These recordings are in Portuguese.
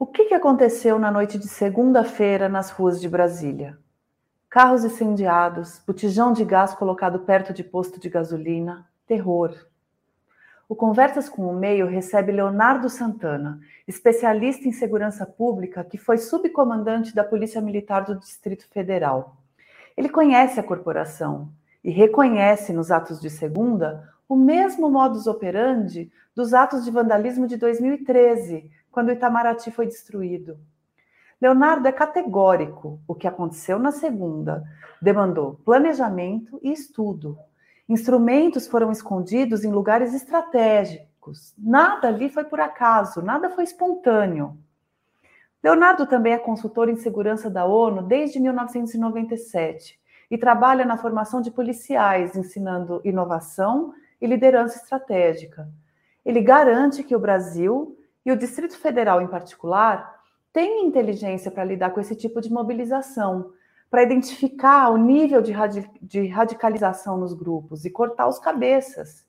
O que, que aconteceu na noite de segunda-feira nas ruas de Brasília? Carros incendiados, botijão de gás colocado perto de posto de gasolina, terror. O Conversas com o Meio recebe Leonardo Santana, especialista em segurança pública que foi subcomandante da Polícia Militar do Distrito Federal. Ele conhece a corporação e reconhece nos atos de segunda o mesmo modus operandi dos atos de vandalismo de 2013, quando Itamaraty foi destruído. Leonardo é categórico. O que aconteceu na segunda demandou planejamento e estudo. Instrumentos foram escondidos em lugares estratégicos. Nada ali foi por acaso, nada foi espontâneo. Leonardo também é consultor em segurança da ONU desde 1997 e trabalha na formação de policiais, ensinando inovação e liderança estratégica. Ele garante que o Brasil e o Distrito Federal, em particular, têm inteligência para lidar com esse tipo de mobilização, para identificar o nível de, radi de radicalização nos grupos e cortar os cabeças.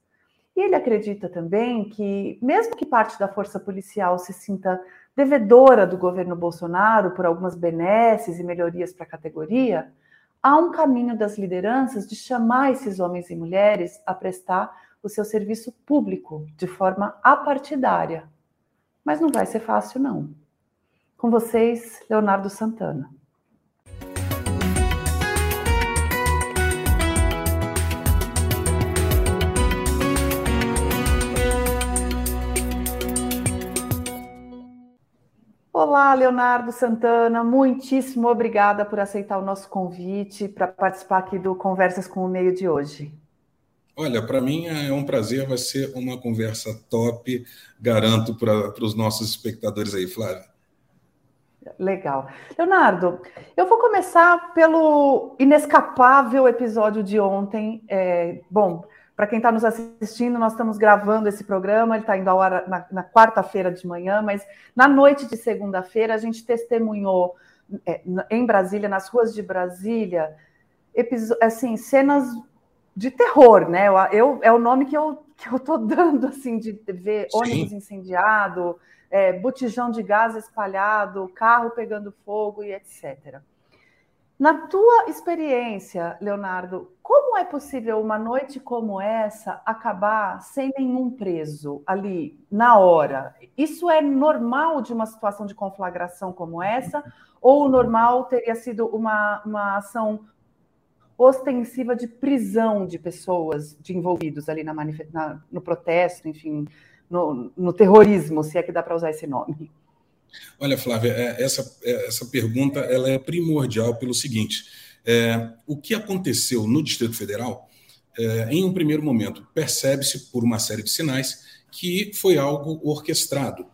E ele acredita também que, mesmo que parte da força policial se sinta devedora do governo Bolsonaro por algumas benesses e melhorias para a categoria, há um caminho das lideranças de chamar esses homens e mulheres a prestar o seu serviço público de forma apartidária. Mas não vai ser fácil, não. Com vocês, Leonardo Santana. Olá, Leonardo Santana, muitíssimo obrigada por aceitar o nosso convite para participar aqui do Conversas com o Meio de hoje. Olha, para mim é um prazer, vai ser uma conversa top, garanto para os nossos espectadores aí, Flávia. Legal. Leonardo, eu vou começar pelo inescapável episódio de ontem. É, bom, para quem está nos assistindo, nós estamos gravando esse programa, ele está indo ao ar na, na quarta-feira de manhã, mas na noite de segunda-feira a gente testemunhou é, em Brasília, nas ruas de Brasília, assim, cenas de terror, né? Eu, eu, é o nome que eu que eu estou dando assim de ver Sim. ônibus incendiado, é, botijão de gás espalhado, carro pegando fogo e etc. Na tua experiência, Leonardo, como é possível uma noite como essa acabar sem nenhum preso ali na hora? Isso é normal de uma situação de conflagração como essa? Ou o normal teria sido uma, uma ação ostensiva de prisão de pessoas, de envolvidos ali na, na no protesto, enfim, no, no terrorismo, se é que dá para usar esse nome? Olha, Flávia, é, essa, é, essa pergunta ela é primordial pelo seguinte: é, o que aconteceu no Distrito Federal, é, em um primeiro momento, percebe-se por uma série de sinais que foi algo orquestrado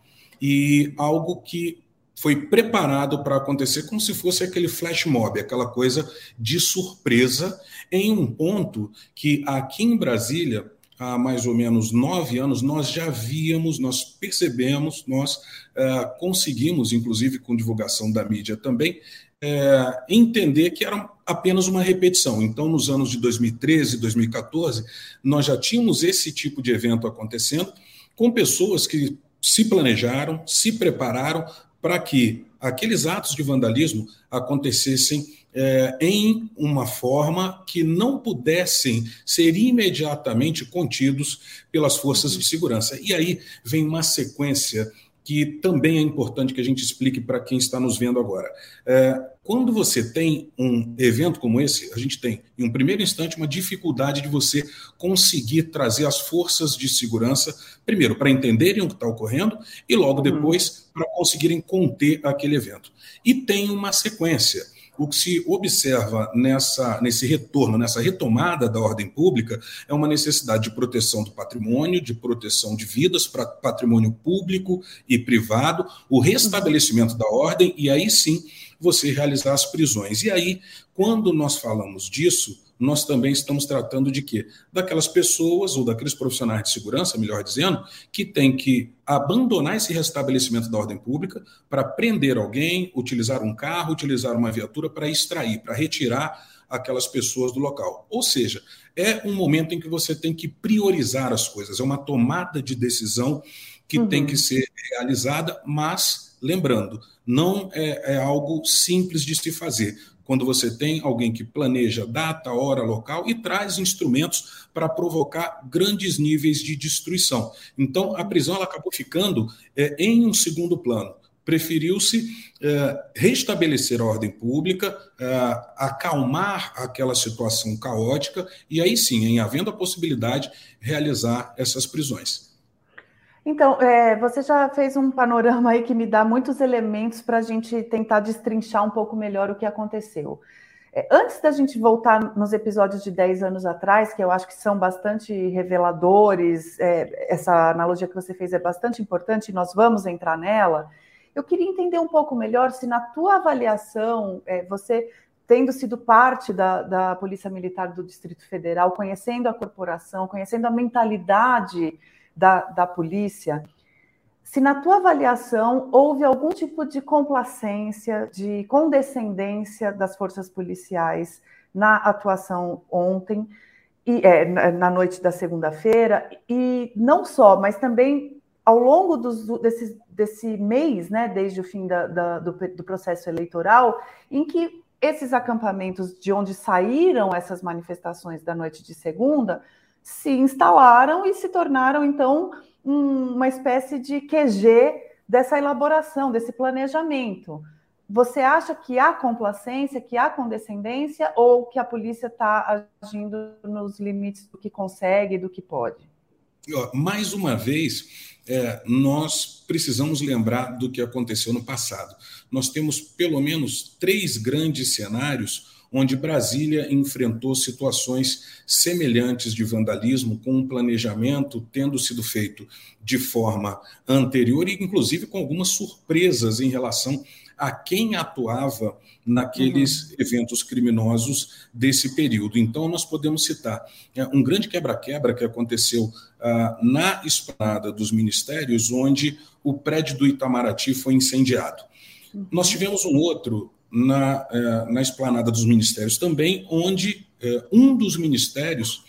e algo que foi preparado para acontecer como se fosse aquele flash mob, aquela coisa de surpresa, em um ponto que aqui em Brasília há mais ou menos nove anos, nós já víamos, nós percebemos, nós uh, conseguimos, inclusive com divulgação da mídia também, uh, entender que era apenas uma repetição. Então, nos anos de 2013, 2014, nós já tínhamos esse tipo de evento acontecendo, com pessoas que se planejaram, se prepararam para que aqueles atos de vandalismo acontecessem é, em uma forma que não pudessem ser imediatamente contidos pelas forças de segurança. E aí vem uma sequência que também é importante que a gente explique para quem está nos vendo agora. É, quando você tem um evento como esse, a gente tem, em um primeiro instante, uma dificuldade de você conseguir trazer as forças de segurança, primeiro, para entenderem o que está ocorrendo, e logo uhum. depois, para conseguirem conter aquele evento. E tem uma sequência o que se observa nessa, nesse retorno, nessa retomada da ordem pública, é uma necessidade de proteção do patrimônio, de proteção de vidas, para patrimônio público e privado, o restabelecimento da ordem, e aí sim você realizar as prisões. E aí, quando nós falamos disso, nós também estamos tratando de quê? Daquelas pessoas, ou daqueles profissionais de segurança, melhor dizendo, que têm que abandonar esse restabelecimento da ordem pública para prender alguém, utilizar um carro, utilizar uma viatura para extrair, para retirar aquelas pessoas do local. Ou seja, é um momento em que você tem que priorizar as coisas, é uma tomada de decisão que uhum. tem que ser realizada, mas lembrando, não é, é algo simples de se fazer quando você tem alguém que planeja data, hora, local e traz instrumentos para provocar grandes níveis de destruição. Então, a prisão ela acabou ficando é, em um segundo plano. Preferiu-se é, restabelecer a ordem pública, é, acalmar aquela situação caótica e aí sim, em havendo a possibilidade, realizar essas prisões. Então, é, você já fez um panorama aí que me dá muitos elementos para a gente tentar destrinchar um pouco melhor o que aconteceu. É, antes da gente voltar nos episódios de 10 anos atrás, que eu acho que são bastante reveladores, é, essa analogia que você fez é bastante importante, nós vamos entrar nela. Eu queria entender um pouco melhor se, na tua avaliação, é, você tendo sido parte da, da Polícia Militar do Distrito Federal, conhecendo a corporação, conhecendo a mentalidade da, da polícia, se na tua avaliação houve algum tipo de complacência, de condescendência das forças policiais na atuação ontem, e, é, na noite da segunda-feira, e não só, mas também ao longo dos, desse, desse mês, né, desde o fim da, da, do, do processo eleitoral, em que esses acampamentos de onde saíram essas manifestações da noite de segunda se instalaram e se tornaram, então, um, uma espécie de QG dessa elaboração, desse planejamento. Você acha que há complacência, que há condescendência, ou que a polícia está agindo nos limites do que consegue, do que pode? Mais uma vez, é, nós precisamos lembrar do que aconteceu no passado. Nós temos pelo menos três grandes cenários onde Brasília enfrentou situações semelhantes de vandalismo, com um planejamento tendo sido feito de forma anterior e, inclusive, com algumas surpresas em relação a quem atuava naqueles uhum. eventos criminosos desse período. Então, nós podemos citar é, um grande quebra-quebra que aconteceu ah, na esplanada dos ministérios, onde o prédio do Itamaraty foi incendiado. Uhum. Nós tivemos um outro na, é, na esplanada dos ministérios também, onde é, um dos ministérios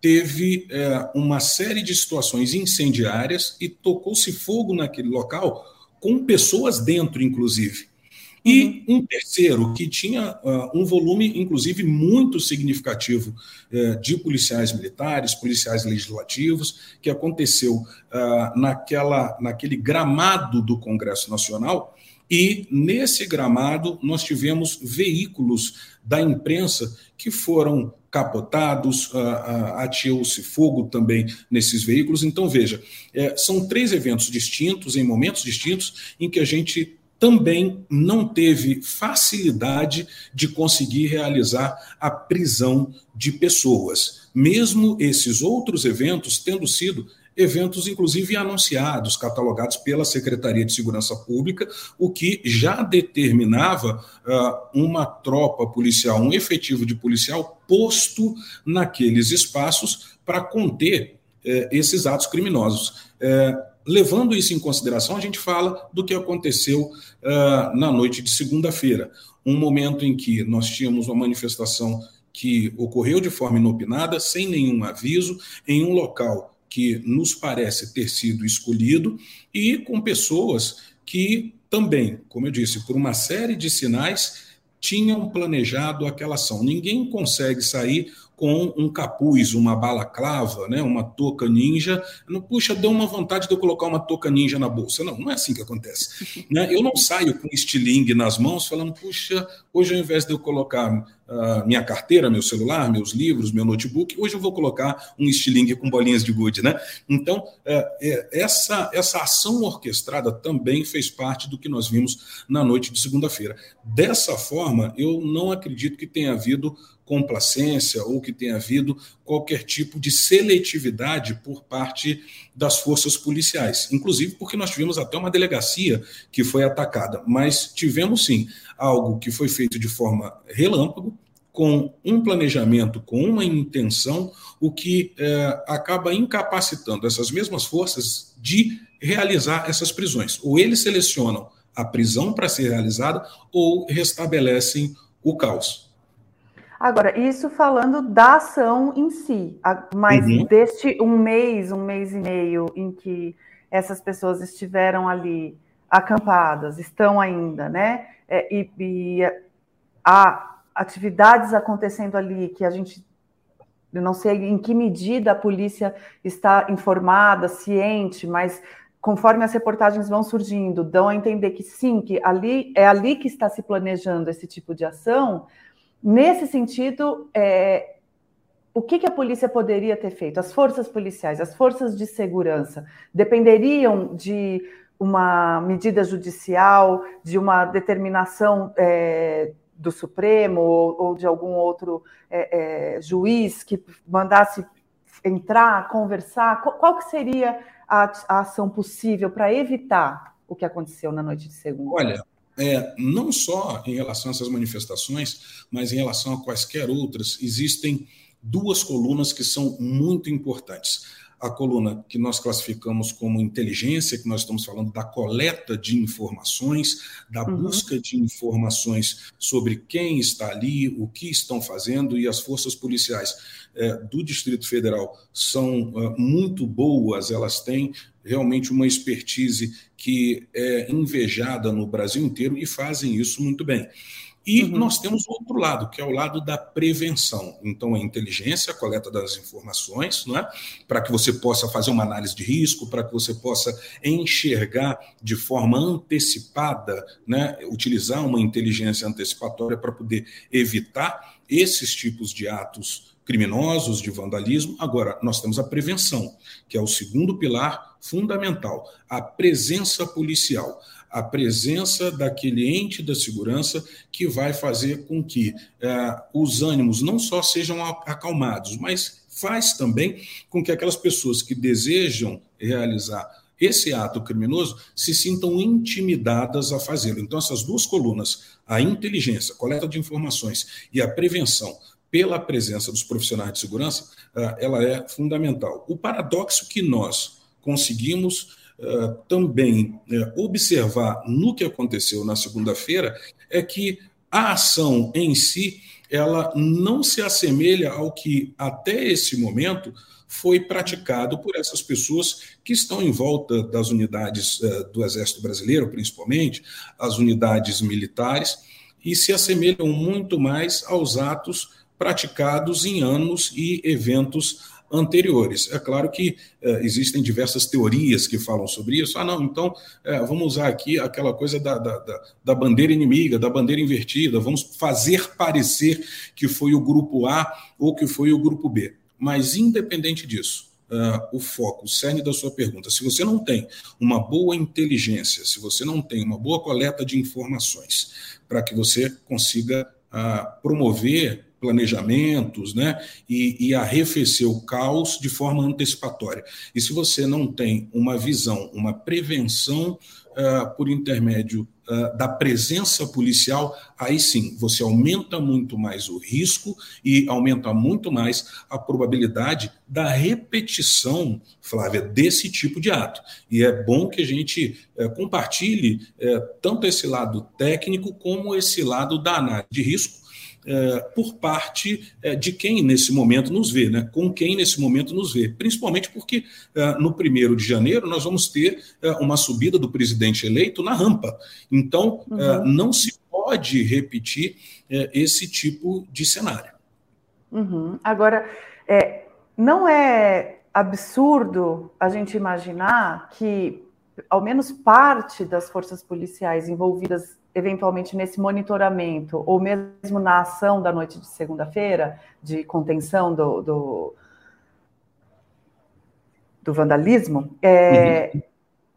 teve é, uma série de situações incendiárias e tocou-se fogo naquele local, com pessoas dentro, inclusive. E uhum. um terceiro, que tinha uh, um volume, inclusive, muito significativo uh, de policiais militares, policiais legislativos, que aconteceu uh, naquela, naquele gramado do Congresso Nacional, e nesse gramado nós tivemos veículos da imprensa que foram capotados, ateou-se fogo também nesses veículos. Então, veja, é, são três eventos distintos, em momentos distintos, em que a gente também não teve facilidade de conseguir realizar a prisão de pessoas, mesmo esses outros eventos tendo sido eventos, inclusive anunciados, catalogados pela Secretaria de Segurança Pública, o que já determinava uh, uma tropa policial, um efetivo de policial posto naqueles espaços para conter uh, esses atos criminosos. Uh, levando isso em consideração, a gente fala do que aconteceu na noite de segunda-feira, um momento em que nós tínhamos uma manifestação que ocorreu de forma inopinada, sem nenhum aviso, em um local que nos parece ter sido escolhido e com pessoas que também, como eu disse, por uma série de sinais, tinham planejado aquela ação. Ninguém consegue sair com um capuz, uma balaclava, né, uma touca ninja. Não, puxa, deu uma vontade de eu colocar uma touca ninja na bolsa. Não, não é assim que acontece. Né? Eu não saio com estilingue nas mãos falando, puxa, hoje ao invés de eu colocar uh, minha carteira, meu celular, meus livros, meu notebook, hoje eu vou colocar um estilingue com bolinhas de gude. Né? Então, é, é, essa, essa ação orquestrada também fez parte do que nós vimos na noite de segunda-feira. Dessa forma, eu não acredito que tenha havido complacência ou que tenha havido qualquer tipo de seletividade por parte das forças policiais, inclusive porque nós tivemos até uma delegacia que foi atacada, mas tivemos sim algo que foi feito de forma relâmpago, com um planejamento, com uma intenção, o que é, acaba incapacitando essas mesmas forças de realizar essas prisões. Ou eles selecionam a prisão para ser realizada, ou restabelecem o caos. Agora, isso falando da ação em si, mas uhum. deste um mês, um mês e meio em que essas pessoas estiveram ali acampadas, estão ainda, né? É, e, e há atividades acontecendo ali que a gente eu não sei em que medida a polícia está informada, ciente, mas conforme as reportagens vão surgindo, dão a entender que sim, que ali é ali que está se planejando esse tipo de ação. Nesse sentido, é, o que, que, a polícia poderia ter feito? As forças policiais, as forças de segurança, dependeriam de uma medida judicial, de uma determinação é, do Supremo ou, ou de algum outro é, é, juiz que mandasse entrar, conversar? Qual, qual que seria a, a ação possível para evitar o que aconteceu na noite de segunda? Olha, é, não só em relação a essas manifestações, mas em relação a quaisquer outras, existem duas colunas que são muito importantes a coluna que nós classificamos como inteligência, que nós estamos falando da coleta de informações, da uhum. busca de informações sobre quem está ali, o que estão fazendo, e as forças policiais é, do Distrito Federal são é, muito boas, elas têm realmente uma expertise que é invejada no Brasil inteiro e fazem isso muito bem. E uhum. nós temos outro lado, que é o lado da prevenção. Então, a inteligência, a coleta das informações, não é? para que você possa fazer uma análise de risco, para que você possa enxergar de forma antecipada, né? utilizar uma inteligência antecipatória para poder evitar esses tipos de atos criminosos, de vandalismo. Agora, nós temos a prevenção, que é o segundo pilar fundamental, a presença policial a presença daquele ente da segurança que vai fazer com que é, os ânimos não só sejam acalmados, mas faz também com que aquelas pessoas que desejam realizar esse ato criminoso se sintam intimidadas a fazê-lo. Então, essas duas colunas, a inteligência, coleta de informações e a prevenção, pela presença dos profissionais de segurança, é, ela é fundamental. O paradoxo que nós conseguimos uh, também uh, observar no que aconteceu na segunda-feira é que a ação em si ela não se assemelha ao que até esse momento foi praticado por essas pessoas que estão em volta das unidades uh, do Exército Brasileiro, principalmente as unidades militares, e se assemelham muito mais aos atos praticados em anos e eventos anteriores. É claro que é, existem diversas teorias que falam sobre isso. Ah, não, então é, vamos usar aqui aquela coisa da, da, da, da, bandeira inimiga, da bandeira invertida, vamos fazer parecer que foi o grupo A ou que foi o grupo B. Mas, independente disso, Uh, o foco, o cerne da sua pergunta. Se você não tem uma boa inteligência, se você não tem uma boa coleta de informações para que você consiga uh, promover planejamentos, né, e, e arrefecer o caos de forma antecipatória. E se você não tem uma visão, uma prevenção uh, por intermédio uh, da presença policial, aí sim você aumenta muito mais o risco e aumenta muito mais a probabilidade da repetição, Flávia, desse tipo de ato. E é bom que a gente uh, compartilhe tanto esse lado técnico como esse lado da análise de risco por parte é, de quem nesse momento nos vê, né? com quem nesse momento nos vê. Principalmente porque é, no primeiro de janeiro nós vamos ter é, uma subida do presidente eleito na rampa. Então, é, uhum. não se pode repetir é, esse tipo de cenário. Uhum. Agora, não é absurdo a gente imaginar que ao menos parte das forças policiais envolvidas eventualmente nesse monitoramento ou mesmo na ação da noite de segunda-feira de contenção do, do, do vandalismo, é, uhum.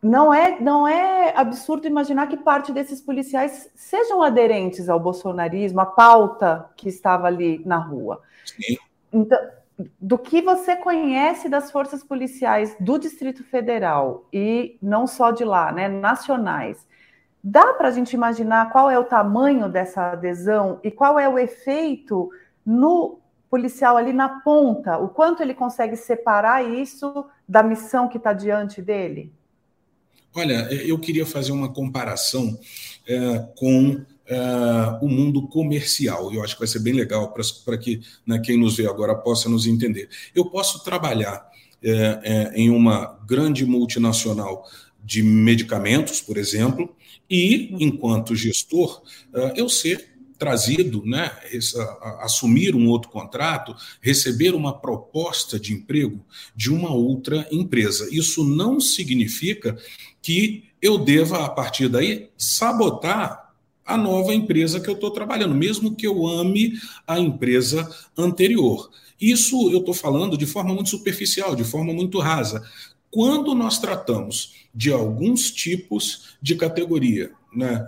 não, é, não é absurdo imaginar que parte desses policiais sejam aderentes ao bolsonarismo, à pauta que estava ali na rua. Sim. Então, do que você conhece das forças policiais do Distrito Federal e não só de lá, né, nacionais, Dá para a gente imaginar qual é o tamanho dessa adesão e qual é o efeito no policial ali na ponta? O quanto ele consegue separar isso da missão que está diante dele? Olha, eu queria fazer uma comparação é, com é, o mundo comercial. Eu acho que vai ser bem legal para que né, quem nos vê agora possa nos entender. Eu posso trabalhar é, é em uma grande multinacional de medicamentos, por exemplo, e, enquanto gestor, eu ser trazido, né, assumir um outro contrato, receber uma proposta de emprego de uma outra empresa. Isso não significa que eu deva, a partir daí, sabotar a nova empresa que eu estou trabalhando, mesmo que eu ame a empresa anterior. Isso eu estou falando de forma muito superficial, de forma muito rasa. Quando nós tratamos de alguns tipos de categoria, né,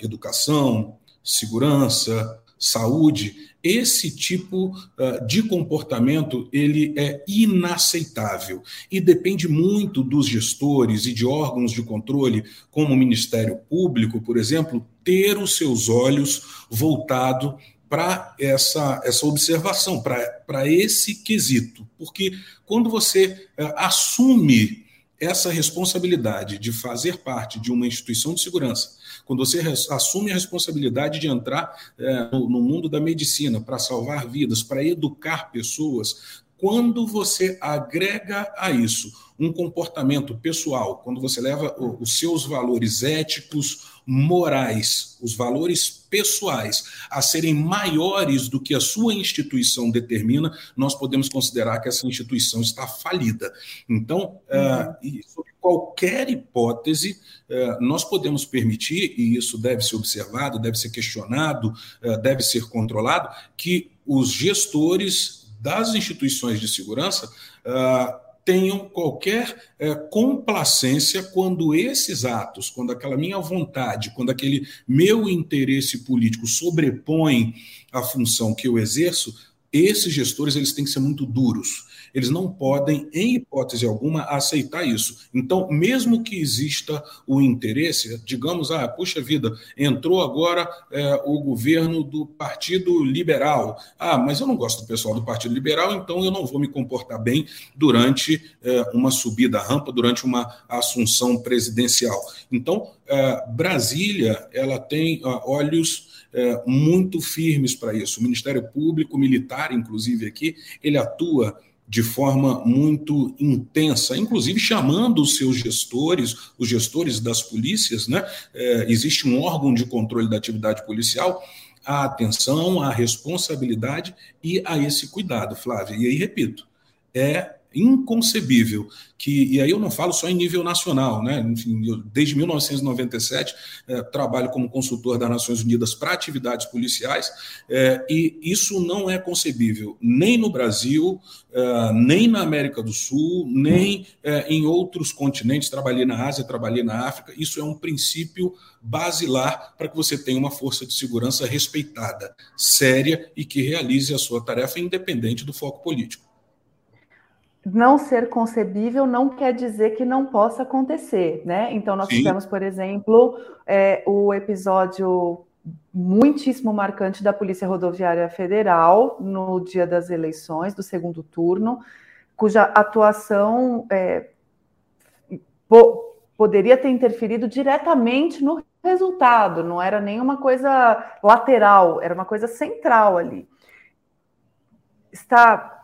educação, segurança, saúde, esse tipo uh, de comportamento ele é inaceitável e depende muito dos gestores e de órgãos de controle, como o Ministério Público, por exemplo, ter os seus olhos voltado para essa, essa observação, para esse quesito. Porque quando você uh, assume essa responsabilidade de fazer parte de uma instituição de segurança, quando você assume a responsabilidade de entrar é, no, no mundo da medicina para salvar vidas, para educar pessoas, quando você agrega a isso um comportamento pessoal, quando você leva os seus valores éticos, morais, os valores pessoais a serem maiores do que a sua instituição determina, nós podemos considerar que essa instituição está falida. Então, uhum. uh, sob qualquer hipótese, uh, nós podemos permitir, e isso deve ser observado, deve ser questionado, uh, deve ser controlado, que os gestores das instituições de segurança uh, tenham qualquer é, complacência quando esses atos, quando aquela minha vontade, quando aquele meu interesse político sobrepõe a função que eu exerço, esses gestores eles têm que ser muito duros eles não podem, em hipótese alguma, aceitar isso. Então, mesmo que exista o interesse, digamos, ah, puxa vida, entrou agora é, o governo do Partido Liberal. Ah, mas eu não gosto do pessoal do Partido Liberal, então eu não vou me comportar bem durante é, uma subida rampa, durante uma assunção presidencial. Então, é, Brasília, ela tem olhos é, muito firmes para isso. O Ministério Público, militar, inclusive aqui, ele atua de forma muito intensa, inclusive chamando os seus gestores, os gestores das polícias, né? É, existe um órgão de controle da atividade policial, a atenção, a responsabilidade e a esse cuidado, Flávia. E aí, repito, é inconcebível que, e aí eu não falo só em nível nacional, né? Enfim, eu, desde 1997 é, trabalho como consultor das Nações Unidas para atividades policiais, é, e isso não é concebível nem no Brasil, é, nem na América do Sul, nem em outros continentes. Trabalhei na Ásia, trabalhei na África. Isso é um princípio basilar para que você tenha uma força de segurança respeitada, séria e que realize a sua tarefa independente do foco político não ser concebível não quer dizer que não possa acontecer, né? Então, nós Sim. tivemos, por exemplo, é, o episódio muitíssimo marcante da Polícia Rodoviária Federal no dia das eleições, do segundo turno, cuja atuação é, po poderia ter interferido diretamente no resultado, não era nenhuma coisa lateral, era uma coisa central ali. Está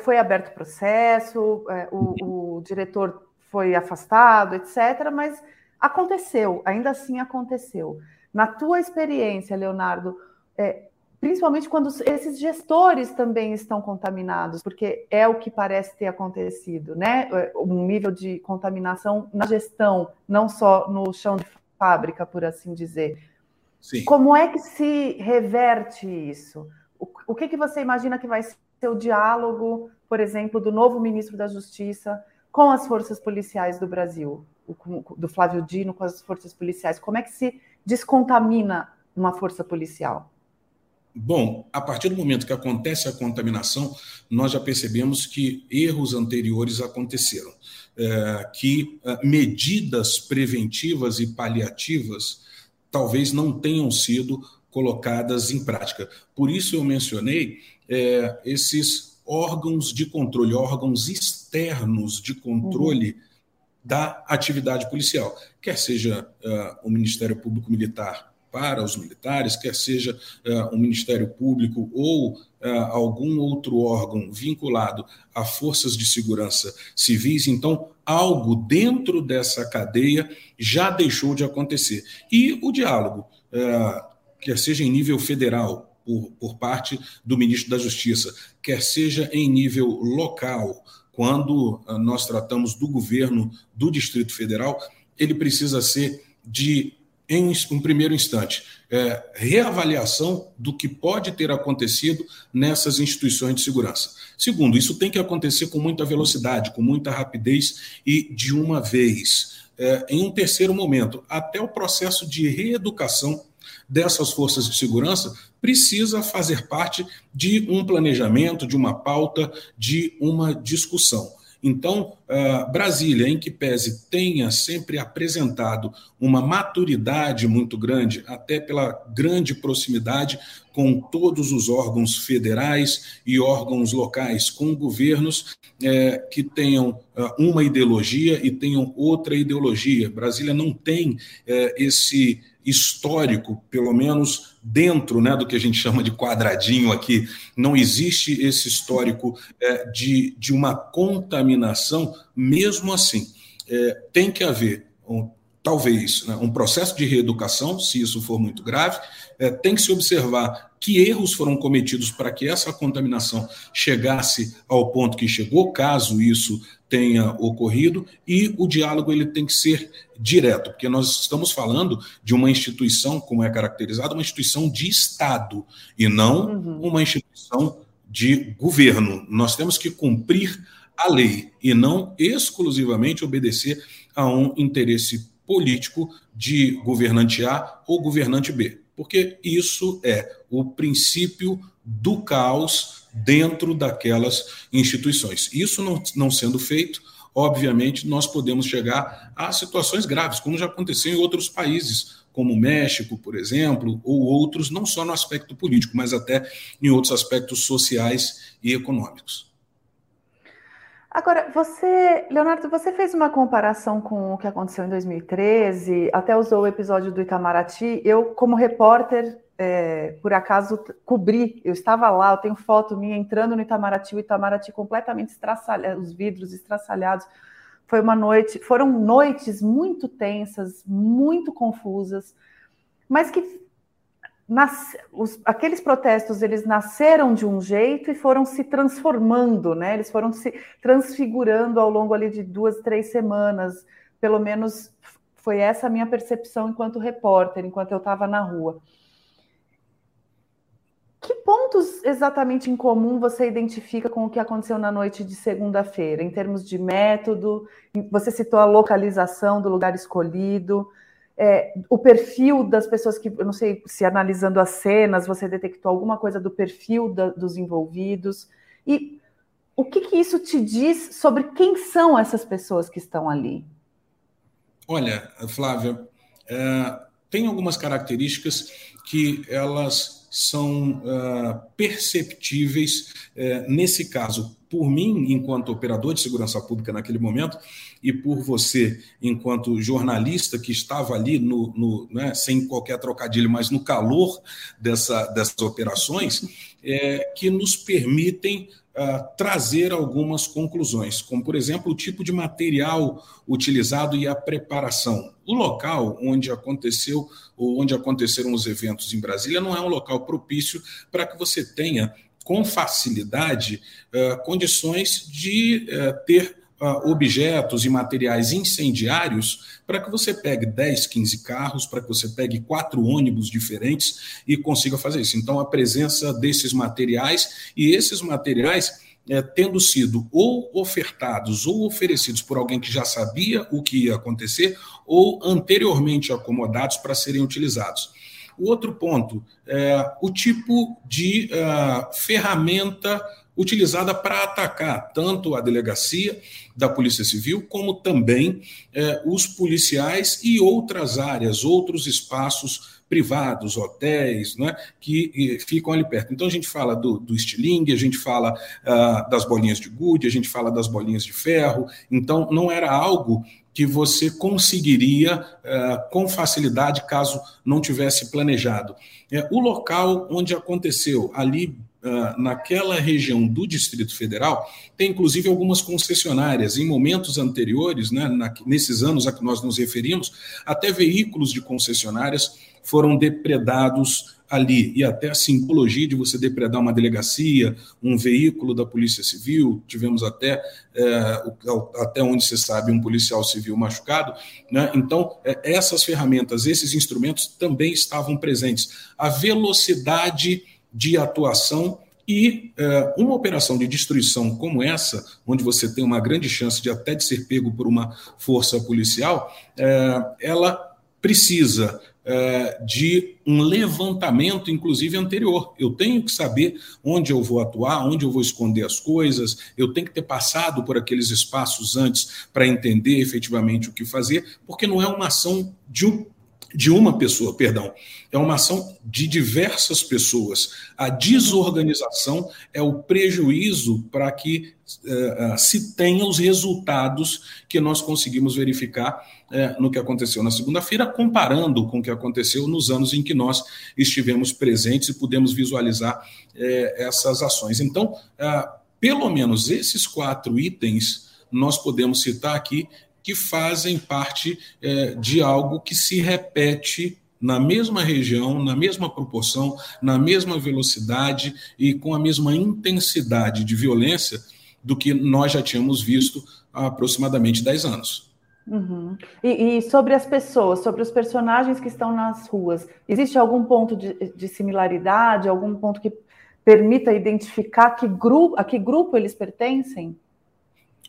foi aberto processo, é, o, o diretor foi afastado, etc., mas aconteceu, ainda assim aconteceu. Na tua experiência, Leonardo, é, principalmente quando esses gestores também estão contaminados, porque é o que parece ter acontecido, né? É, um nível de contaminação na gestão, não só no chão de fábrica, por assim dizer. Sim. Como é que se reverte isso? O, o que, que você imagina que vai ser o diálogo, por exemplo, do novo ministro da Justiça com as forças policiais do Brasil, do Flávio Dino com as forças policiais? Como é que se descontamina uma força policial? Bom, a partir do momento que acontece a contaminação, nós já percebemos que erros anteriores aconteceram, é, que é, medidas preventivas e paliativas talvez não tenham sido colocadas em prática. Por isso eu mencionei é, esses órgãos de controle, órgãos externos de controle uhum. da atividade policial, quer seja uh, o Ministério Público Militar para os militares, quer seja uh, o Ministério Público ou uh, algum outro órgão vinculado a forças de segurança civis. Então, algo dentro dessa cadeia já deixou de acontecer. E o diálogo, uh, quer seja em nível federal, por, por parte do ministro da Justiça, quer seja em nível local, quando nós tratamos do governo do Distrito Federal, ele precisa ser de em um primeiro instante, é, reavaliação do que pode ter acontecido nessas instituições de segurança. Segundo, isso tem que acontecer com muita velocidade, com muita rapidez e de uma vez. É, em um terceiro momento, até o processo de reeducação dessas forças de segurança precisa fazer parte de um planejamento, de uma pauta, de uma discussão. Então, uh, Brasília, em que pese tenha sempre apresentado uma maturidade muito grande, até pela grande proximidade com todos os órgãos federais e órgãos locais, com governos é, que tenham uh, uma ideologia e tenham outra ideologia. Brasília não tem é, esse histórico, pelo menos dentro né, do que a gente chama de quadradinho aqui, não existe esse histórico é, de, de uma contaminação, mesmo assim. É, tem que haver, talvez, né, um processo de reeducação, se isso for muito grave, é, tem que se observar que erros foram cometidos para que essa contaminação chegasse ao ponto que chegou, caso isso tenha ocorrido, e o diálogo ele tem que ser direto, porque nós estamos falando de uma instituição, como é caracterizada, uma instituição de Estado, e não uhum. uma instituição de governo. Nós temos que cumprir a lei e não exclusivamente obedecer a um interesse político de governante A ou governante B porque isso é o princípio do caos dentro daquelas instituições. Isso não, não sendo feito, obviamente, nós podemos chegar a situações graves, como já aconteceu em outros países, como o México, por exemplo, ou outros, não só no aspecto político, mas até em outros aspectos sociais e econômicos. Agora, você, Leonardo, você fez uma comparação com o que aconteceu em 2013, até usou o episódio do Itamaraty. Eu, como repórter, é, por acaso cobri, eu estava lá, eu tenho foto minha entrando no Itamaraty, o Itamaraty completamente estraçalhado, os vidros estraçalhados. Foi uma noite, foram noites muito tensas, muito confusas, mas que nas, os, aqueles protestos eles nasceram de um jeito e foram se transformando, né? Eles foram se transfigurando ao longo ali de duas, três semanas. Pelo menos foi essa a minha percepção enquanto repórter, enquanto eu estava na rua. Que pontos exatamente em comum você identifica com o que aconteceu na noite de segunda-feira, em termos de método? Você citou a localização do lugar escolhido é, o perfil das pessoas que, eu não sei se analisando as cenas você detectou alguma coisa do perfil da, dos envolvidos e o que, que isso te diz sobre quem são essas pessoas que estão ali? Olha, Flávia, é, tem algumas características que elas são uh, perceptíveis uh, nesse caso por mim, enquanto operador de segurança pública naquele momento, e por você, enquanto jornalista que estava ali, no, no né, sem qualquer trocadilho, mas no calor dessa, dessas operações, é, que nos permitem uh, trazer algumas conclusões, como, por exemplo, o tipo de material utilizado e a preparação. O local onde aconteceu ou onde aconteceram os eventos em Brasília não é um local propício para que você tenha com facilidade uh, condições de uh, ter uh, objetos e materiais incendiários para que você pegue 10, 15 carros, para que você pegue quatro ônibus diferentes e consiga fazer isso. Então, a presença desses materiais e esses materiais é, tendo sido ou ofertados ou oferecidos por alguém que já sabia o que ia acontecer ou anteriormente acomodados para serem utilizados. O outro ponto é o tipo de uh, ferramenta utilizada para atacar tanto a delegacia da Polícia Civil, como também eh, os policiais e outras áreas, outros espaços privados, hotéis, né, que ficam ali perto. Então a gente fala do, do estilingue, a gente fala uh, das bolinhas de gude, a gente fala das bolinhas de ferro. Então não era algo que você conseguiria uh, com facilidade caso não tivesse planejado. É, o local onde aconteceu, ali uh, naquela região do Distrito Federal, tem inclusive algumas concessionárias. Em momentos anteriores, né, na, nesses anos a que nós nos referimos, até veículos de concessionárias foram depredados ali, e até a simbologia de você depredar uma delegacia, um veículo da Polícia Civil, tivemos até, é, até onde se sabe, um policial civil machucado. Né? Então, é, essas ferramentas, esses instrumentos também estavam presentes. A velocidade de atuação e é, uma operação de destruição como essa, onde você tem uma grande chance de até de ser pego por uma força policial, é, ela precisa é, de um levantamento, inclusive anterior. Eu tenho que saber onde eu vou atuar, onde eu vou esconder as coisas, eu tenho que ter passado por aqueles espaços antes para entender efetivamente o que fazer, porque não é uma ação de um de uma pessoa, perdão, é uma ação de diversas pessoas. A desorganização é o prejuízo para que uh, se tenha os resultados que nós conseguimos verificar uh, no que aconteceu na segunda-feira, comparando com o que aconteceu nos anos em que nós estivemos presentes e pudemos visualizar uh, essas ações. Então, pelo menos esses quatro itens nós podemos citar aqui que fazem parte é, de algo que se repete na mesma região, na mesma proporção, na mesma velocidade e com a mesma intensidade de violência do que nós já tínhamos visto há aproximadamente 10 anos. Uhum. E, e, sobre as pessoas, sobre os personagens que estão nas ruas, existe algum ponto de, de similaridade, algum ponto que permita identificar que grupo, a que grupo eles pertencem?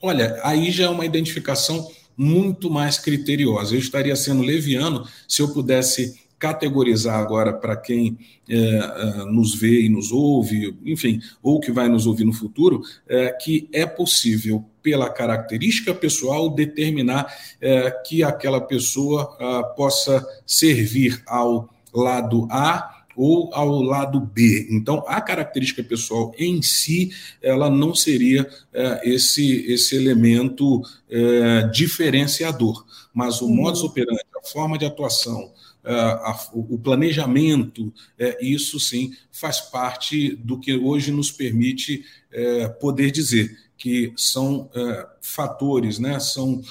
Olha, aí já é uma identificação muito mais criteriosa. Eu estaria sendo leviano se eu pudesse categorizar agora para quem é, nos vê e nos ouve, enfim, ou que vai nos ouvir no futuro, é, que é possível, pela característica pessoal, determinar é, que aquela pessoa ah, possa servir ao lado A ou ao lado B. Então, a característica pessoal em si, ela não seria é, esse, esse elemento é, diferenciador, mas o uhum. modus operandi, a forma de atuação, é, a, o planejamento, é, isso sim faz parte do que hoje nos permite é, poder dizer que são é, fatores, né, são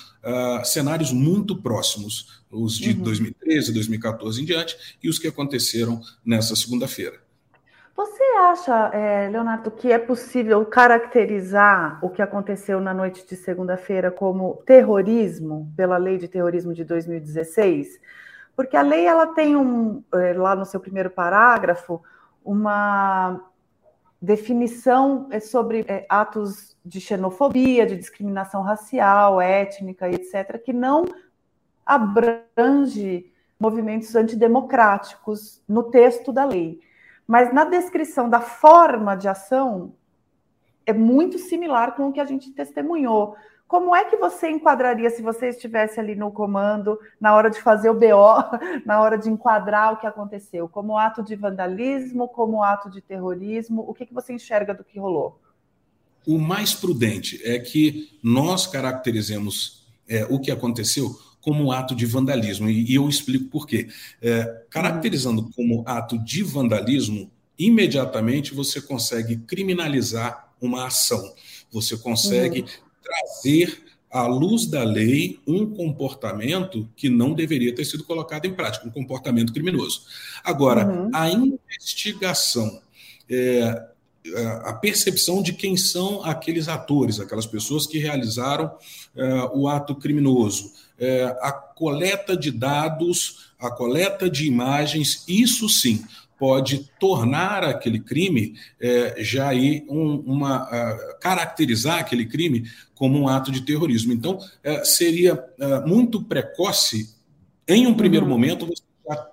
cenários muito próximos os de uhum. 2013, 2014 em diante, e os que aconteceram nessa segunda-feira. Você acha, é, Leonardo, que é possível caracterizar o que aconteceu na noite de segunda-feira como terrorismo, pela lei de terrorismo de 2016? Porque a lei ela tem um, é, lá no seu primeiro parágrafo, uma definição é, sobre é, atos de xenofobia, de discriminação racial, étnica, etc., que não abrange movimentos antidemocráticos no texto da lei. Mas na descrição da forma de ação, é muito similar com o que a gente testemunhou. Como é que você enquadraria se você estivesse ali no comando, na hora de fazer o BO, na hora de enquadrar o que aconteceu? Como ato de vandalismo, como ato de terrorismo? O que, que você enxerga do que rolou? O mais prudente é que nós caracterizemos é, o que aconteceu como ato de vandalismo. E, eu explico por quê. É, caracterizando como ato de vandalismo, imediatamente você consegue criminalizar uma ação. Você consegue uhum. Trazer à luz da lei um comportamento que não deveria ter sido colocado em prática, um comportamento criminoso. Agora, uhum. a investigação é, a percepção de quem são aqueles atores, aquelas pessoas que realizaram uh, o ato criminoso, uh, a coleta de dados, a coleta de imagens, isso sim pode tornar aquele crime uh, já aí um, uma caracterizar aquele crime como um ato de terrorismo. Então seria muito precoce em um primeiro uhum. momento você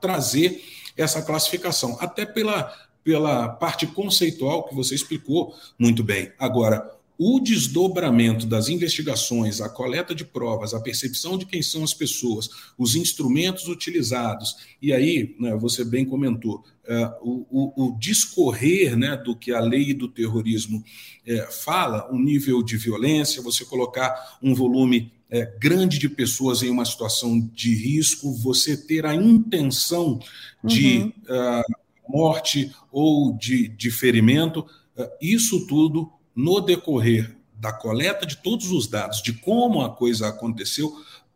trazer essa classificação, até pela pela parte conceitual que você explicou muito bem. Agora, o desdobramento das investigações, a coleta de provas, a percepção de quem são as pessoas, os instrumentos utilizados, e aí, né, você bem comentou, uh, o, o, o, discorrer né, do que a lei do terrorismo uh, fala, um nível de violência, você colocar um volume é, grande de pessoas em uma situação de risco, você ter a intenção de uhum. uh, morte ou de, de ferimento, uh, isso tudo no decorrer da coleta de todos os dados de como a coisa aconteceu,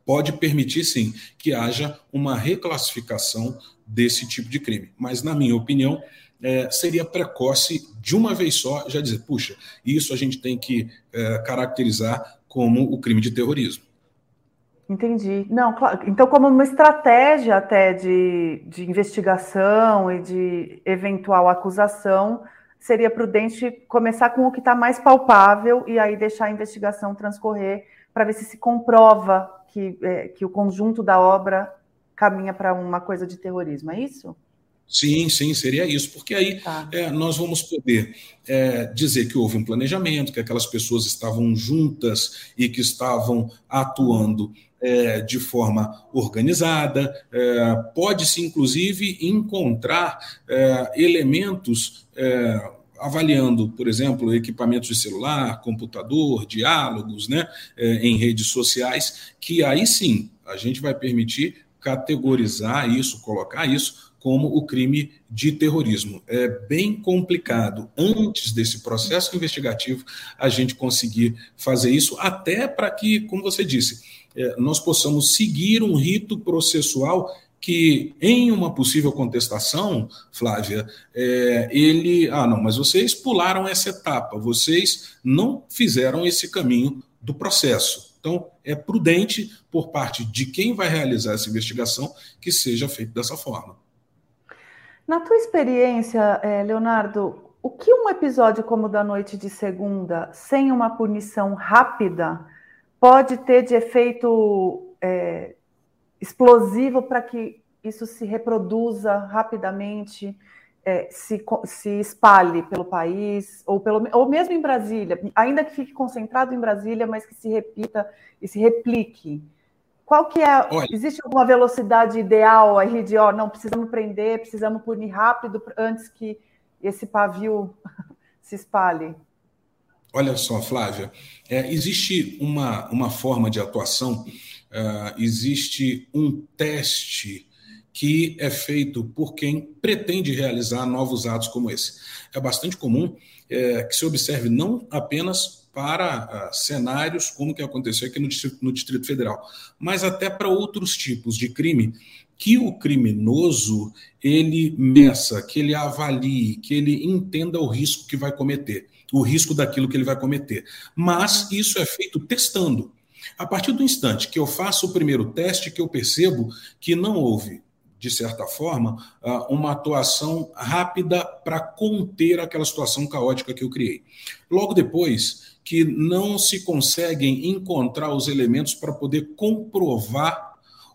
pode permitir sim que haja uma reclassificação desse tipo de crime. Mas, na minha opinião, é, seria precoce de uma vez só já dizer, puxa, isso a gente tem que é, caracterizar como o crime de terrorismo. Entendi. Não, claro. Então, como uma estratégia até de, de investigação e de eventual acusação, seria prudente começar com o que está mais palpável e aí deixar a investigação transcorrer para ver se se comprova que, é, que o conjunto da obra caminha para uma coisa de terrorismo, é isso? Sim, sim, seria isso, porque aí tá. é, nós vamos poder é, dizer que houve um planejamento, que aquelas pessoas estavam juntas e que estavam atuando é, de forma organizada, é, pode-se inclusive encontrar é, elementos é, avaliando, por exemplo, equipamentos de celular, computador, diálogos, né, em redes sociais, que aí sim a gente vai permitir categorizar isso, colocar isso como o crime de terrorismo. É bem complicado, antes desse processo investigativo, a gente conseguir fazer isso, até para que, como você disse, é, nós possamos seguir um rito processual que, em uma possível contestação, Flávia, é, ele. Ah, não, mas vocês pularam essa etapa, vocês não fizeram esse caminho do processo. Então, é prudente, por parte de quem vai realizar essa investigação, que seja feito dessa forma. Na tua experiência, é, Leonardo, o que um episódio como o da noite de segunda, sem uma punição rápida, pode ter de efeito é, explosivo para que isso se reproduza rapidamente, é, se, se espalhe pelo país, ou, pelo, ou mesmo em Brasília, ainda que fique concentrado em Brasília, mas que se repita e se replique? Qual que é? Olha, existe alguma velocidade ideal aí de, ó, não, precisamos prender, precisamos punir rápido antes que esse pavio se espalhe? Olha só, Flávia, é, existe uma, uma forma de atuação, uh, existe um teste que é feito por quem pretende realizar novos atos como esse. É bastante comum é, que se observe não apenas para uh, cenários como que aconteceu aqui no Distrito, no Distrito Federal, mas até para outros tipos de crime que o criminoso ele meça, que ele avalie, que ele entenda o risco que vai cometer, o risco daquilo que ele vai cometer. Mas isso é feito testando. A partir do instante que eu faço o primeiro teste, que eu percebo que não houve, de certa forma, ah, uma atuação rápida para conter aquela situação caótica que eu criei. Logo depois, que não se conseguem encontrar os elementos para poder comprovar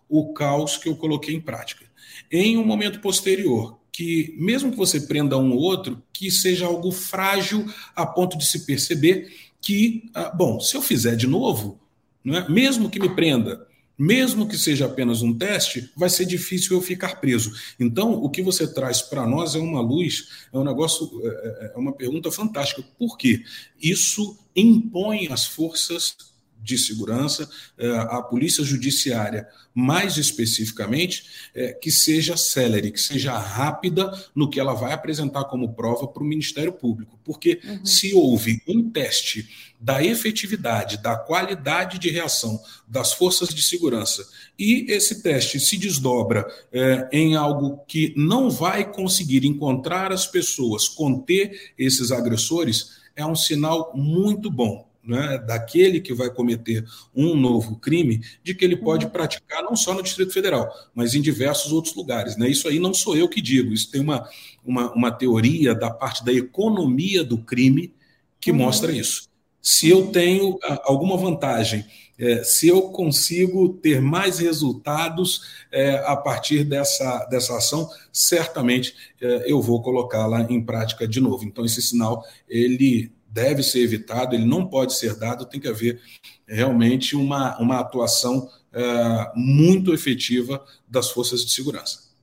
o caos que eu coloquei em prática. Em um momento posterior, que mesmo que você prenda um ou outro, que seja algo frágil a ponto de se perceber que, ah, bom, se eu fizer de novo, não é? mesmo que me prenda, mesmo que seja apenas um teste, vai ser difícil eu ficar preso. Então, o que você traz para nós é uma luz, é um negócio, é, é, é uma pergunta fantástica. Por quê? Isso impõe às forças de segurança, é, a polícia judiciária, mais especificamente, é, que seja célere, que seja rápida no que ela vai apresentar como prova para o Ministério Público. Porque uhum. se houve um teste da efetividade, da qualidade de reação das forças de segurança e esse teste se desdobra é, em algo que não vai conseguir encontrar as pessoas, conter esses agressores, é um sinal muito bom né, daquele que vai cometer um novo crime, de que ele pode uhum. praticar não só no Distrito Federal, mas em diversos outros lugares. Né? Isso aí não sou eu que digo, isso tem uma, uma, uma teoria da parte da economia do crime que uhum. mostra isso. Se eu tenho alguma vantagem, é, se eu consigo ter mais resultados é, a partir dessa, dessa ação, certamente é, eu vou colocá-la em prática de novo. Então, esse sinal, ele deve ser evitado, ele não pode ser dado, tem que haver realmente uma, uma atuação é, muito efetiva das forças de segurança.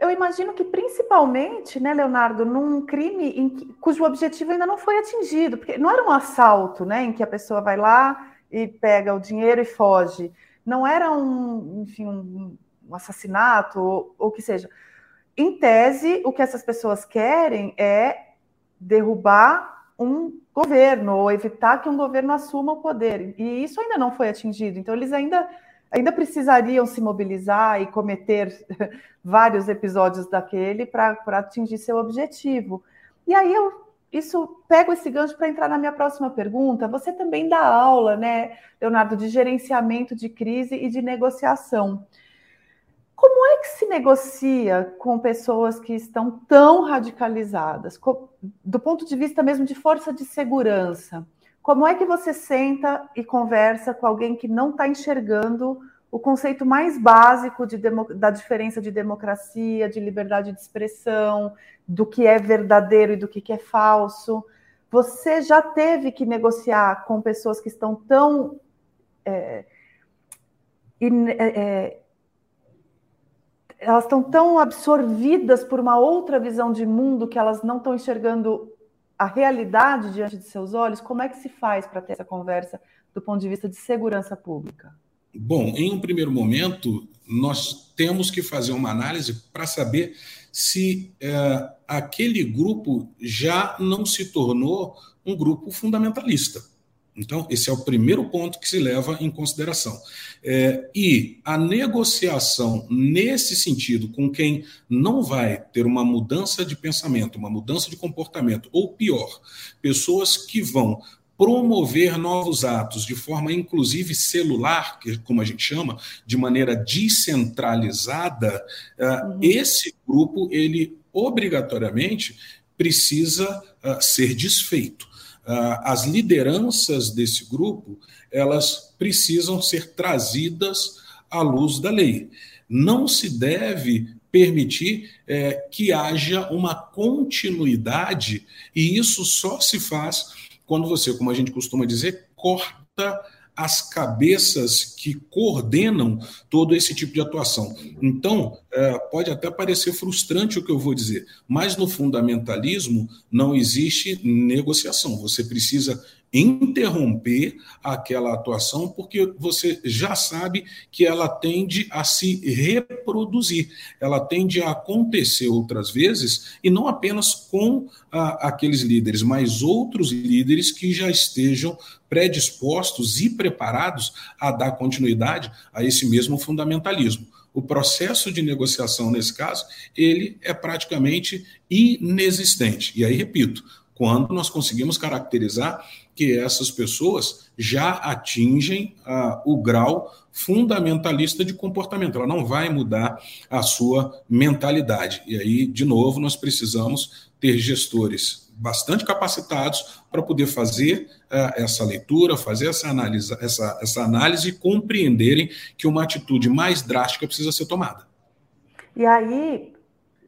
Eu imagino que principalmente, né, Leonardo, num crime que, cujo objetivo ainda não foi atingido, porque não era um assalto, né, em que a pessoa vai lá e pega o dinheiro e foge, não era um, enfim, um, um assassinato ou o que seja. Em tese, o que essas pessoas querem é derrubar um governo ou evitar que um governo assuma o poder. E isso ainda não foi atingido. Então, eles ainda, ainda precisariam se mobilizar e cometer vários episódios daquele para atingir seu objetivo. E aí eu isso pego esse gancho para entrar na minha próxima pergunta. Você também dá aula, né, Leonardo, de gerenciamento de crise e de negociação. Como é que se negocia com pessoas que estão tão radicalizadas, do ponto de vista mesmo de força de segurança? Como é que você senta e conversa com alguém que não está enxergando o conceito mais básico de, da diferença de democracia, de liberdade de expressão, do que é verdadeiro e do que é falso. Você já teve que negociar com pessoas que estão tão. É, in, é, elas estão tão absorvidas por uma outra visão de mundo que elas não estão enxergando a realidade diante de seus olhos. Como é que se faz para ter essa conversa do ponto de vista de segurança pública? Bom, em um primeiro momento, nós temos que fazer uma análise para saber se é, aquele grupo já não se tornou um grupo fundamentalista. Então, esse é o primeiro ponto que se leva em consideração. É, e a negociação nesse sentido com quem não vai ter uma mudança de pensamento, uma mudança de comportamento, ou pior, pessoas que vão promover novos atos de forma inclusive celular, que como a gente chama, de maneira descentralizada, é, uhum. esse grupo ele obrigatoriamente precisa uh, ser desfeito. Uh, as lideranças desse grupo elas precisam ser trazidas à luz da lei. Não se deve permitir é, que haja uma continuidade, e isso só se faz quando você, como a gente costuma dizer, corta as cabeças que coordenam todo esse tipo de atuação. Então, é, pode até parecer frustrante o que eu vou dizer, mas no fundamentalismo não existe negociação. Você precisa interromper aquela atuação porque você já sabe que ela tende a se reproduzir, ela tende a acontecer outras vezes e não apenas com ah, aqueles líderes, mas outros líderes que já estejam predispostos e preparados a dar continuidade a esse mesmo fundamentalismo. O processo de negociação nesse caso, ele é praticamente inexistente. E aí repito, quando nós conseguimos caracterizar que essas pessoas já atingem ah, o grau fundamentalista de comportamento. Ela não vai mudar a sua mentalidade. E aí, de novo, nós precisamos ter gestores bastante capacitados para poder fazer uh, essa leitura, fazer essa análise, essa, essa análise e compreenderem que uma atitude mais drástica precisa ser tomada. E aí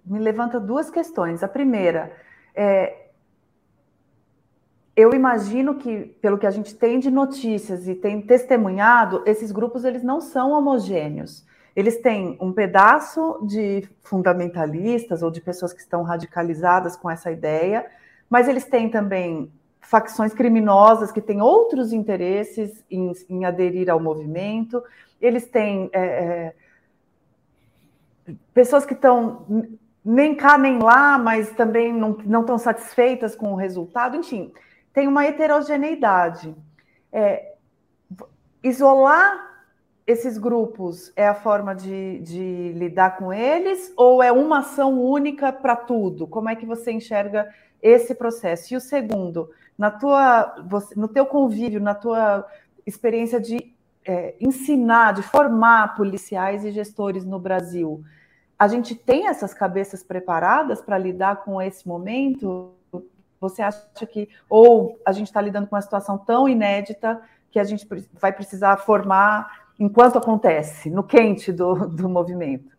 me levanta duas questões. A primeira é eu imagino que, pelo que a gente tem de notícias e tem testemunhado, esses grupos eles não são homogêneos. Eles têm um pedaço de fundamentalistas ou de pessoas que estão radicalizadas com essa ideia, mas eles têm também facções criminosas que têm outros interesses em, em aderir ao movimento. Eles têm é, é, pessoas que estão nem cá nem lá, mas também não, estão satisfeitas com o resultado. Enfim, tem uma heterogeneidade. É, isolar esses grupos é a forma de, de, lidar com eles ou é uma ação única para tudo? Como é que você enxerga esse processo? E o segundo, na tua, você, no teu convívio, na tua experiência de é, ensinar, de formar policiais e gestores no Brasil, a gente tem essas cabeças preparadas para lidar com esse momento? Você acha que, ou a gente está lidando com uma situação tão inédita que a gente vai precisar formar enquanto acontece, no quente do, do movimento?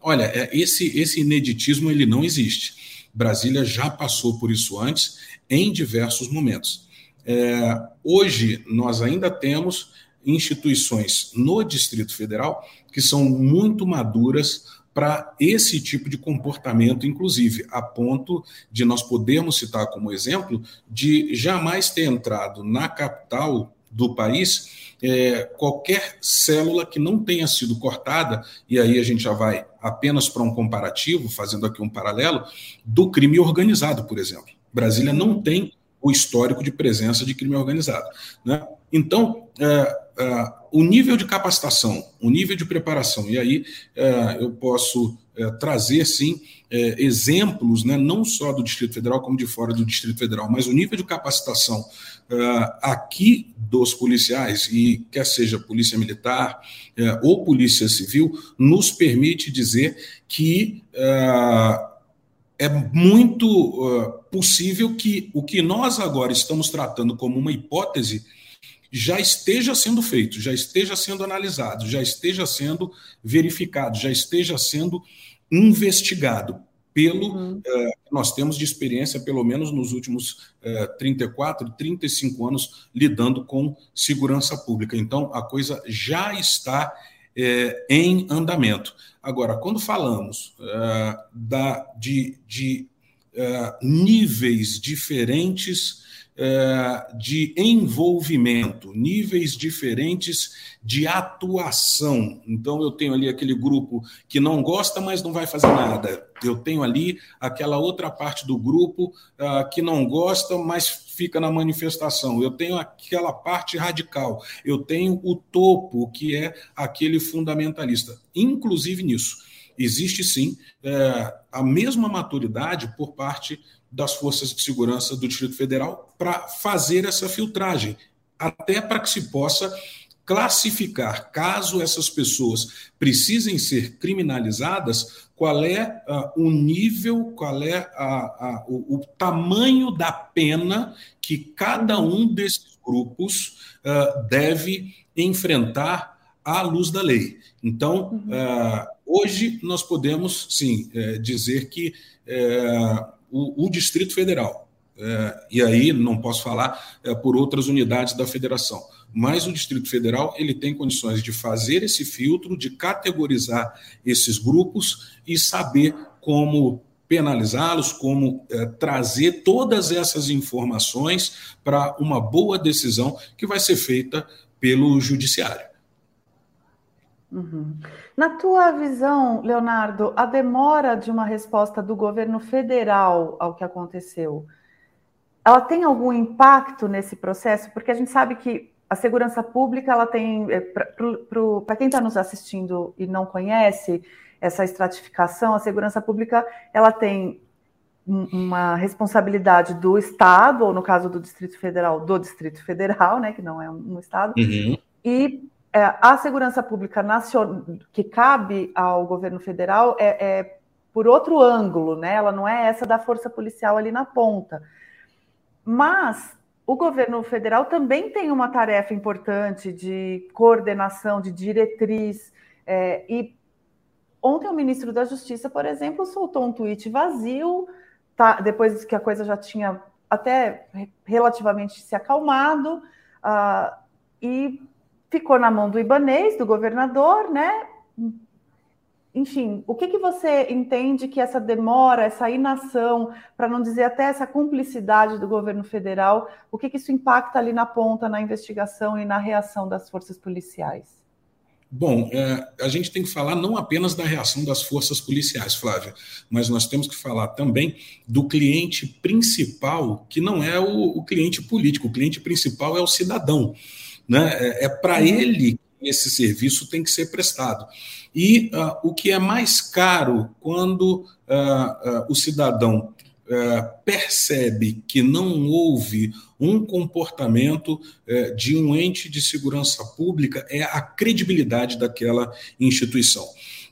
Olha, é, esse, esse ineditismo ele não existe. Brasília já passou por isso antes, em diversos momentos. É, hoje, nós ainda temos instituições no Distrito Federal que são muito maduras para esse tipo de comportamento, inclusive, a ponto de nós podermos citar como exemplo de jamais ter entrado na capital do país, é, qualquer célula que não tenha sido cortada, e aí a gente já vai apenas para um comparativo, fazendo aqui um paralelo, do crime organizado, por exemplo. Brasília não tem o histórico de presença de crime organizado. Né? Então, é, é, o nível de capacitação, o nível de preparação, e aí é, eu posso é, trazer, sim, é, exemplos, né, não só do Distrito Federal, como de fora do Distrito Federal, mas o nível de capacitação aqui dos policiais, e quer seja polícia militar ou polícia civil, nos permite dizer que é muito possível que o que nós agora estamos tratando como uma hipótese já esteja sendo feito, já esteja sendo analisado, já esteja sendo verificado, já esteja sendo investigado pelo uhum. uh, nós temos de experiência pelo menos nos últimos uh, 34, 35 anos lidando com segurança pública. Então a coisa já está é, em andamento. Agora, quando falamos da, de, de níveis diferentes uh, de envolvimento, níveis diferentes de atuação. Então, eu tenho ali aquele grupo que não gosta, mas não vai fazer nada. Eu tenho ali aquela outra parte do grupo que não gosta, mas fica na manifestação, eu tenho aquela parte radical, eu tenho o topo, que é aquele fundamentalista. Inclusive nisso, existe sim é, a mesma maturidade por parte das forças de segurança do Distrito Federal para fazer essa filtragem, até para que se possa classificar, caso essas pessoas precisem ser criminalizadas, qual é uh, o nível, qual é a, a, o, o, tamanho da pena que cada um desses grupos uh, deve enfrentar à luz da lei. Então, uh, hoje nós podemos, sim, é, dizer que é, o, o Distrito Federal, é, e aí não posso falar por outras unidades da federação, mas o Distrito Federal ele tem condições de fazer esse filtro, de categorizar esses grupos e saber como penalizá-los, como é, trazer todas essas informações para uma boa decisão que vai ser feita pelo judiciário. Uhum. Na tua visão, Leonardo, a demora de uma resposta do governo federal ao que aconteceu, ela tem algum impacto nesse processo? Porque a gente sabe que a segurança pública, ela tem, é, para quem está nos assistindo e não conhece essa estratificação, a segurança pública, ela tem uma responsabilidade do Estado, ou no caso do Distrito Federal, do Distrito Federal, né, que não é um Estado, uhum. e é, a segurança pública nacional, que cabe ao governo federal, é, é por outro ângulo, né, ela não é essa da força policial ali na ponta. Mas o governo federal também tem uma tarefa importante de coordenação, de diretriz. É, e ontem o ministro da Justiça, por exemplo, soltou um tweet vazio, tá, depois que a coisa já tinha até relativamente se acalmado, uh, e ficou na mão do Ibanês, do governador, né? enfim, o que, que você entende que essa demora, essa inação, para não dizer até essa cumplicidade do governo federal, o que, que isso impacta ali na ponta, na investigação e na reação das forças policiais? Bom, é, a gente tem que falar não apenas da reação das forças policiais, Flávia, mas nós temos que falar também do cliente principal, que não é o, o cliente político, o cliente principal é o cidadão. Né? É, é para uhum. ele que esse serviço tem que ser prestado. E uh, o que é mais caro quando uh, uh, o cidadão percebe que não houve um comportamento de um ente de segurança pública é a credibilidade daquela instituição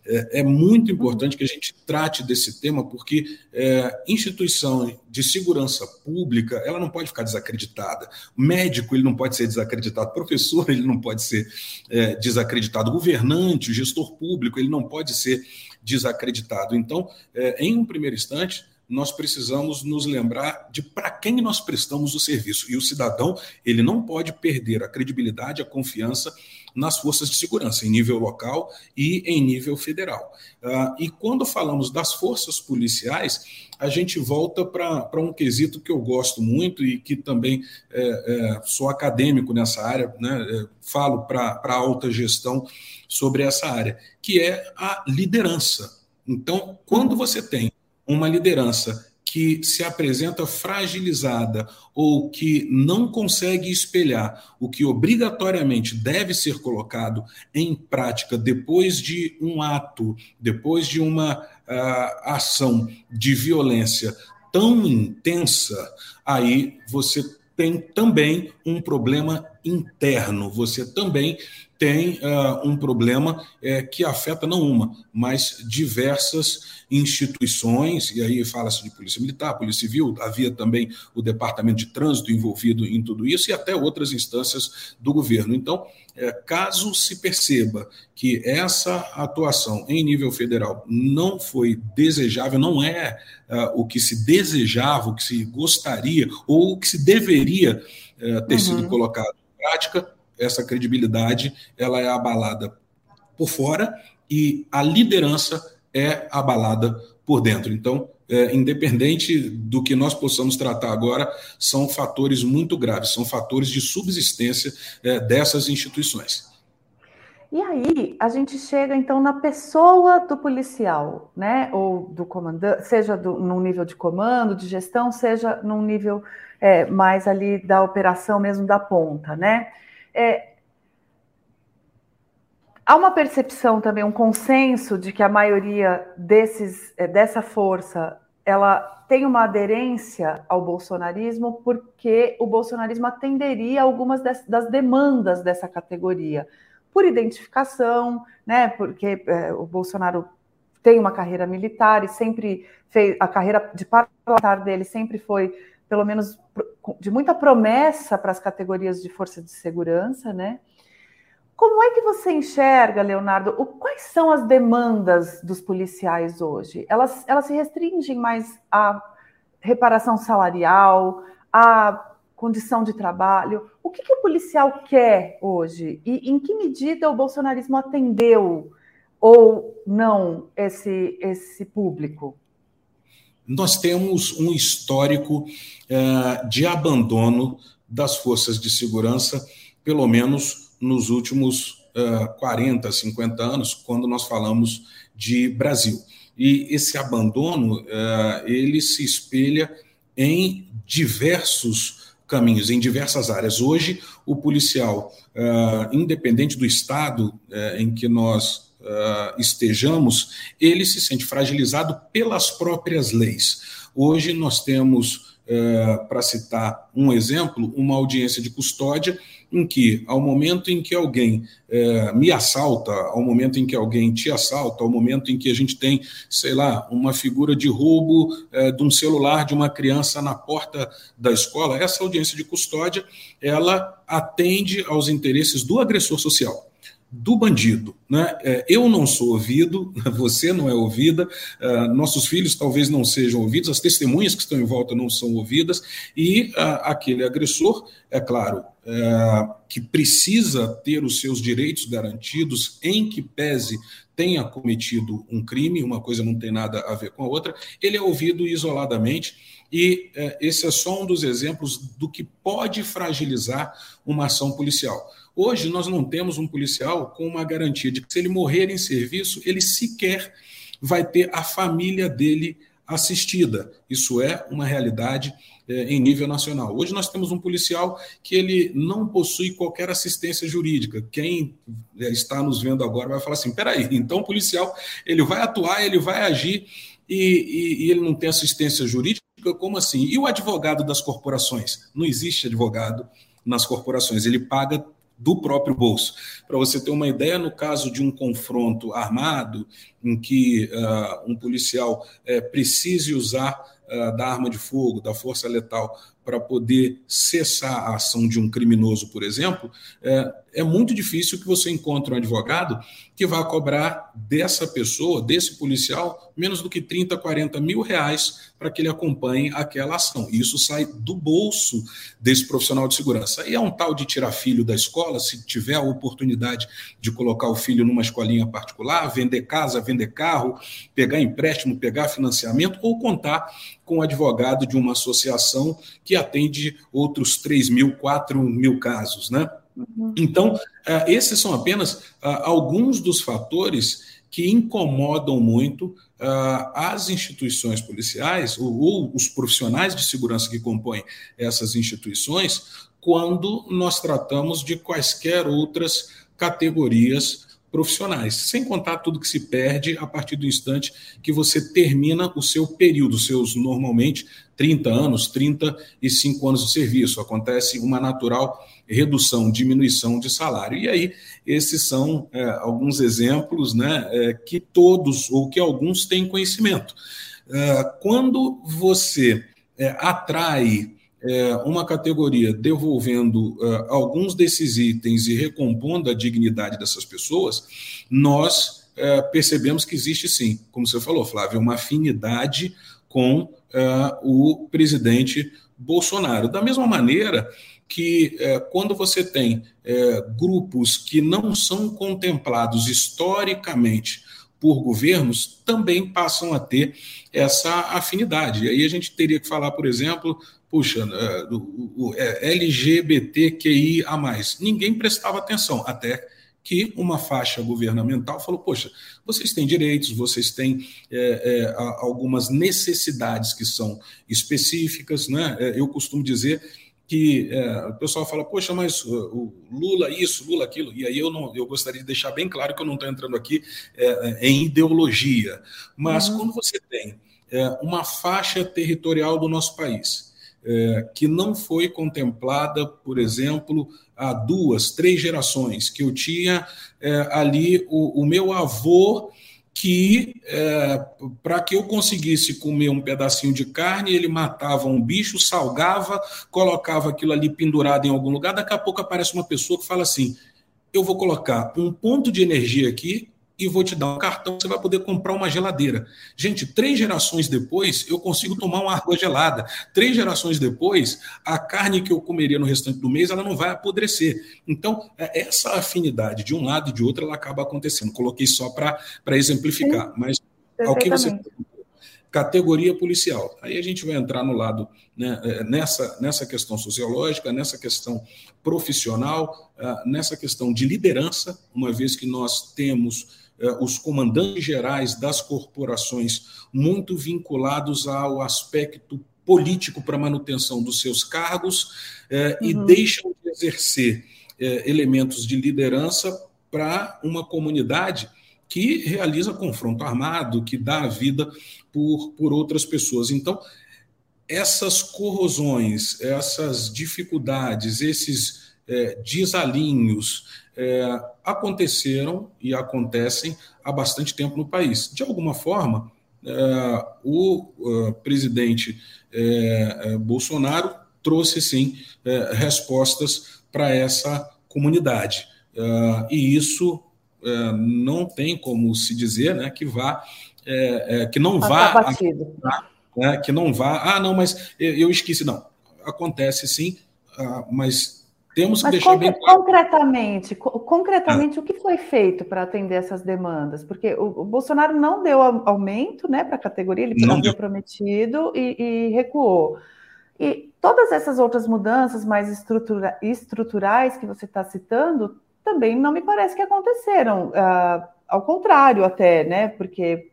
é, é, muito importante que a gente trate desse tema, porque é, instituição de segurança pública ela não pode ficar desacreditada. Médico ele não pode ser desacreditado, professor ele não pode ser é, desacreditado, governante, gestor público ele não pode ser desacreditado. Então, é, em um primeiro instante, nós precisamos nos lembrar de para quem nós prestamos o serviço. E o cidadão, ele não pode perder a credibilidade, a confiança nas forças de segurança, em nível local e em nível federal. Uh, e quando falamos das forças policiais, a gente volta para um quesito que eu gosto muito e que também é, é, sou acadêmico nessa área, né, é, falo para a alta gestão sobre essa área, que é a liderança. Então, quando você tem uma liderança que se apresenta fragilizada ou que não consegue espelhar o que obrigatoriamente deve ser colocado em prática depois de um ato, depois de uma uh, ação de violência tão intensa, aí você tem também um problema interno, você também tem uh, um problema é, que afeta não uma, mas diversas instituições, e aí fala-se de Polícia Militar, Polícia Civil, havia também o Departamento de Trânsito envolvido em tudo isso, e até outras instâncias do governo. Então, é, caso se perceba que essa atuação em nível federal não foi desejável, não é uh, o que se desejava, o que se gostaria, ou o que se deveria uh, ter uhum. sido colocado prática, essa credibilidade ela é abalada por fora e a liderança é abalada por dentro. Então, é, independente do que nós possamos tratar agora, são fatores muito graves, são fatores de subsistência é, dessas instituições. E aí a gente chega então na pessoa do policial, né? Ou do comandante, seja do, num nível de comando, de gestão, seja num nível é, mais ali da operação mesmo da ponta, né? É, há uma percepção também, um consenso de que a maioria desses, é, dessa força ela tem uma aderência ao bolsonarismo porque o bolsonarismo atenderia algumas das, das demandas dessa categoria por identificação, né? Porque é, o Bolsonaro tem uma carreira militar e sempre fez a carreira de parlamentar dele sempre foi pelo menos de muita promessa para as categorias de força de segurança, né? Como é que você enxerga, Leonardo, o, quais são as demandas dos policiais hoje? Elas, elas se restringem mais à reparação salarial, à condição de trabalho? O que, que o policial quer hoje? E em que medida o bolsonarismo atendeu ou não esse, esse público? Nós temos um histórico uh, de abandono das forças de segurança, pelo menos nos últimos uh, 40, 50 anos, quando nós falamos de Brasil. E esse abandono, uh, ele se espelha em diversos caminhos, em diversas áreas. Hoje, o policial, independente do estado em que nós uh, estejamos, ele se sente fragilizado pelas próprias leis. Hoje nós temos, uh, para citar um exemplo, uma audiência de custódia em que, ao momento em que alguém uh, me assalta, ao momento em que alguém te assalta, ao momento em que a gente tem, sei lá, uma figura de roubo de um celular de uma criança na porta da escola, essa audiência de custódia, ela atende aos interesses do agressor social do bandido. Né? É, eu não sou ouvido, você não é ouvida, é, nossos filhos talvez não sejam ouvidos, as testemunhas que estão em volta não são ouvidas, e é, aquele agressor, é claro, que precisa ter os seus direitos garantidos, em que pese tenha cometido um crime, uma coisa não tem nada a ver com a outra, ele é ouvido isoladamente. E esse é só um dos exemplos do que pode fragilizar uma ação policial. Hoje nós não temos um policial com uma garantia de que se ele morrer em serviço, ele sequer vai ter a família dele assistida. Isso é uma realidade é, em nível nacional. Hoje nós temos um policial que ele não possui qualquer assistência jurídica. Quem é, está nos vendo agora vai falar assim: peraí, então o policial ele vai atuar, ele vai agir e, e, e ele não tem assistência jurídica? Como assim? E o advogado das corporações? Não existe advogado nas corporações, ele paga do próprio bolso. Para você ter uma ideia, no caso de um confronto armado, em que uh, um policial uh, precise usar uh, da arma de fogo, da força letal, para poder cessar a ação de um criminoso, por exemplo, é, é muito difícil que você encontre um advogado que vá cobrar dessa pessoa, desse policial, menos do que 30, 40 mil reais para que ele acompanhe aquela ação. Isso sai do bolso desse profissional de segurança. E é um tal de tirar filho da escola, se tiver a oportunidade de colocar o filho numa escolinha particular, vender casa, vender carro, pegar empréstimo, pegar financiamento ou contar com o advogado de uma associação que atende outros 3 mil, 4 mil casos, né? Uhum. Então, uh, esses são apenas uh, alguns dos fatores que incomodam muito uh, as instituições policiais ou, os profissionais de segurança que compõem essas instituições quando nós tratamos de quaisquer outras categorias profissionais, sem contar tudo que se perde a partir do instante que você termina o seu período, seus normalmente 30 anos, 35 anos de serviço. Acontece uma natural redução, diminuição de salário. E aí, esses são é, alguns exemplos né, é, que todos ou que alguns têm conhecimento. É, quando você é, atrai é, uma categoria devolvendo uh, alguns desses itens e recompondo a dignidade dessas pessoas, nós uh, percebemos que existe sim, como você falou, Flávio, uma afinidade com uh, o presidente Bolsonaro. Da mesma maneira que quando você tem grupos que não são contemplados historicamente por governos também passam a ter essa afinidade. E aí a gente teria que falar, por exemplo, puxa, é, o é, LGBTQIA. Ninguém prestava atenção, até que uma faixa governamental falou: poxa, vocês têm direitos, vocês têm é, é, algumas necessidades que são específicas. Né? Eu costumo dizer que é, o pessoal fala, poxa, mas o Lula isso, Lula aquilo, e aí eu não, eu gostaria de deixar bem claro que eu não estou entrando aqui é, em ideologia, mas uhum. quando você tem é, uma faixa territorial do nosso país é, que não foi contemplada, por exemplo, há duas, três gerações, que eu tinha é, ali o, o meu avô que é, para que eu conseguisse comer um pedacinho de carne, ele matava um bicho, salgava, colocava aquilo ali pendurado em algum lugar. Daqui a pouco aparece uma pessoa que fala assim: eu vou colocar um ponto de energia aqui e vou te dar um cartão, você vai poder comprar uma geladeira. Gente, três gerações depois, eu consigo tomar uma água gelada. Três gerações depois, a carne que eu comeria no restante do mês, ela não vai apodrecer. Então, é, essa afinidade de um lado e de outro, ela acaba acontecendo. Coloquei só para exemplificar, Sim, mas ao que você categoria policial. Aí a gente vai entrar no lado, né, é, nessa, nessa questão sociológica, nessa questão profissional, ah, nessa questão de liderança, uma vez que nós temos os comandantes gerais das corporações muito vinculados ao aspecto político para manutenção dos seus cargos eh, uhum. e deixam de exercer eh, elementos de liderança para uma comunidade que realiza confronto armado, que dá a vida por, por outras pessoas. Então, essas corrosões, essas dificuldades, esses é, desalinhos, é, aconteceram e acontecem há bastante tempo no país. De alguma forma, é, o uh, presidente é, é, Bolsonaro trouxe sim é, respostas para essa comunidade. E isso é, não tem como se dizer né, que vá que não vá né, que não vá ah não mas eu esqueci não acontece sim uh, mas temos que Mas deixar bem claro. Concretamente, concretamente ah. o que foi feito para atender essas demandas? Porque o, o, Bolsonaro não deu aumento né, para a categoria, ele não deu prometido e, e, recuou. E todas essas outras mudanças mais estrutura, estruturais que você está citando também não me parece que aconteceram. Uh, ao contrário, até, né? Porque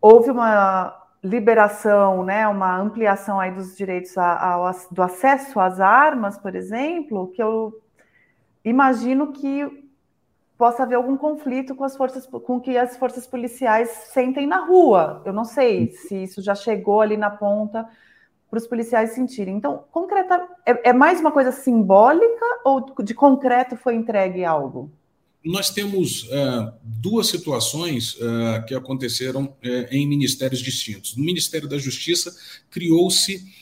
houve uma liberação, né, uma ampliação aí dos direitos a, a, do acesso às armas, por exemplo, que eu imagino que possa haver algum conflito com as forças, com que as forças policiais sentem na rua. Eu não sei se isso já chegou ali na ponta para os policiais sentirem. Então, concreta, é, é mais uma coisa simbólica ou de concreto foi entregue algo? Nós temos uh, duas situações uh, que aconteceram uh, em ministérios distintos. No Ministério da Justiça, criou-se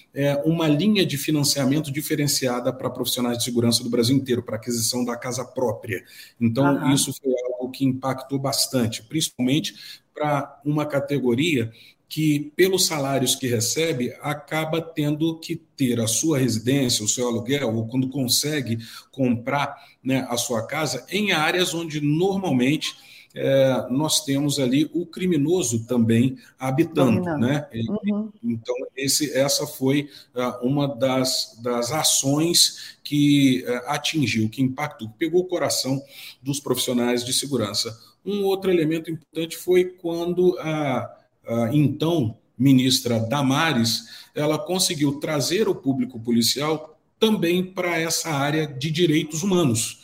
uma linha de financiamento diferenciada para profissionais de segurança do Brasil inteiro, para aquisição da casa própria. Então, uhum. isso foi algo que impactou bastante, principalmente para uma categoria que, pelos salários que recebe, acaba tendo que ter a sua residência, o seu aluguel, ou quando consegue comprar né, a sua casa, em áreas onde normalmente é, nós temos ali o criminoso também habitando. Né? Uhum. Então, esse, essa foi uh, uma das, das ações que uh, atingiu, que impactou, pegou o coração dos profissionais de segurança. Um outro elemento importante foi quando a a então ministra Damares, ela conseguiu trazer o público policial também para essa área de direitos humanos.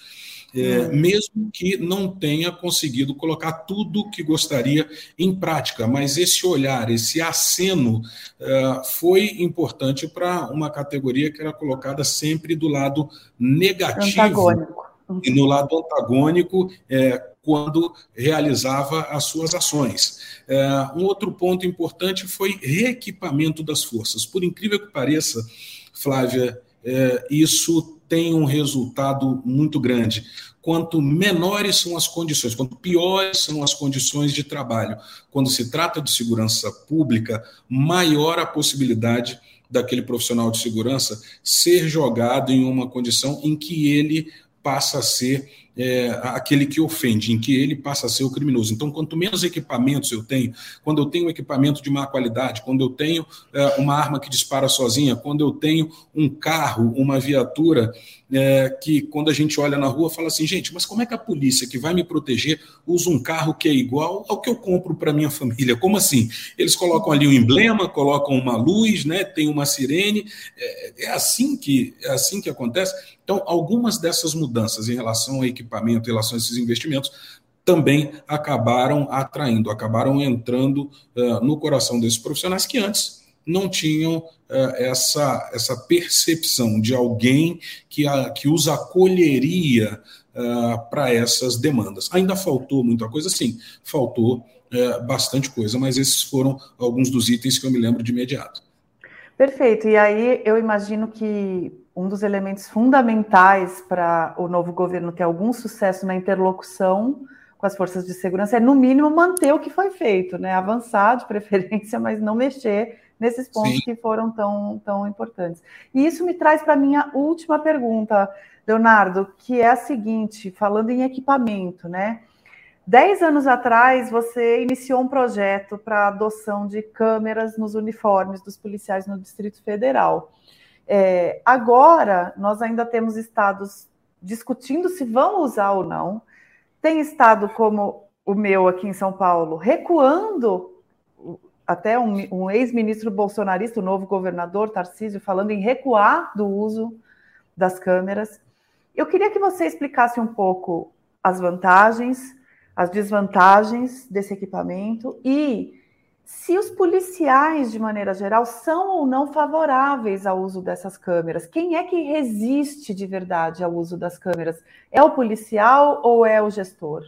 É, hum. mesmo que não tenha conseguido colocar tudo que gostaria em prática, mas esse olhar, esse aceno é, foi importante para uma categoria que era colocada sempre do lado negativo antagônico. e no lado antagônico, é, quando realizava as suas ações. É, um outro ponto importante foi reequipamento das forças. Por incrível que pareça, Flávia, é, isso tem um resultado muito grande. Quanto menores são as condições, quanto piores são as condições de trabalho, quando se trata de segurança pública, maior a possibilidade daquele profissional de segurança ser jogado em uma condição em que ele passa a ser é, aquele que ofende, em que ele passa a ser o criminoso. Então, quanto menos equipamentos eu tenho, quando eu tenho um equipamento de má qualidade, quando eu tenho é, uma arma que dispara sozinha, quando eu tenho um carro, uma viatura é, que, quando a gente olha na rua, fala assim, gente, mas como é que a polícia que vai me proteger usa um carro que é igual ao que eu compro para minha família? Como assim? Eles colocam ali um emblema, colocam uma luz, né, tem uma sirene. É, é assim que é assim que acontece. Então, algumas dessas mudanças em relação ao equipamento, em relação a esses investimentos, também acabaram atraindo, acabaram entrando uh, no coração desses profissionais que antes não tinham uh, essa, essa percepção de alguém que, a, que os acolheria uh, para essas demandas. Ainda faltou muita coisa? Sim, faltou bastante coisa, mas esses foram alguns dos itens que eu me lembro de imediato. Perfeito. E aí eu imagino que um dos elementos fundamentais para o novo governo ter algum sucesso na interlocução com as forças de segurança é, no mínimo, manter o que foi feito, né? Avançar de preferência, mas não mexer nesses pontos Sim. que foram tão, tão importantes. E isso me traz para a minha última pergunta, Leonardo, que é a seguinte: falando em equipamento, né? Dez anos atrás, você iniciou um projeto para adoção de câmeras nos uniformes dos policiais no Distrito Federal. É, agora, nós ainda temos estados discutindo se vão usar ou não. Tem estado como o meu aqui em São Paulo, recuando, até um, um ex-ministro bolsonarista, o novo governador Tarcísio, falando em recuar do uso das câmeras. Eu queria que você explicasse um pouco as vantagens, as desvantagens desse equipamento e se os policiais, de maneira geral, são ou não favoráveis ao uso dessas câmeras. Quem é que resiste de verdade ao uso das câmeras? É o policial ou é o gestor?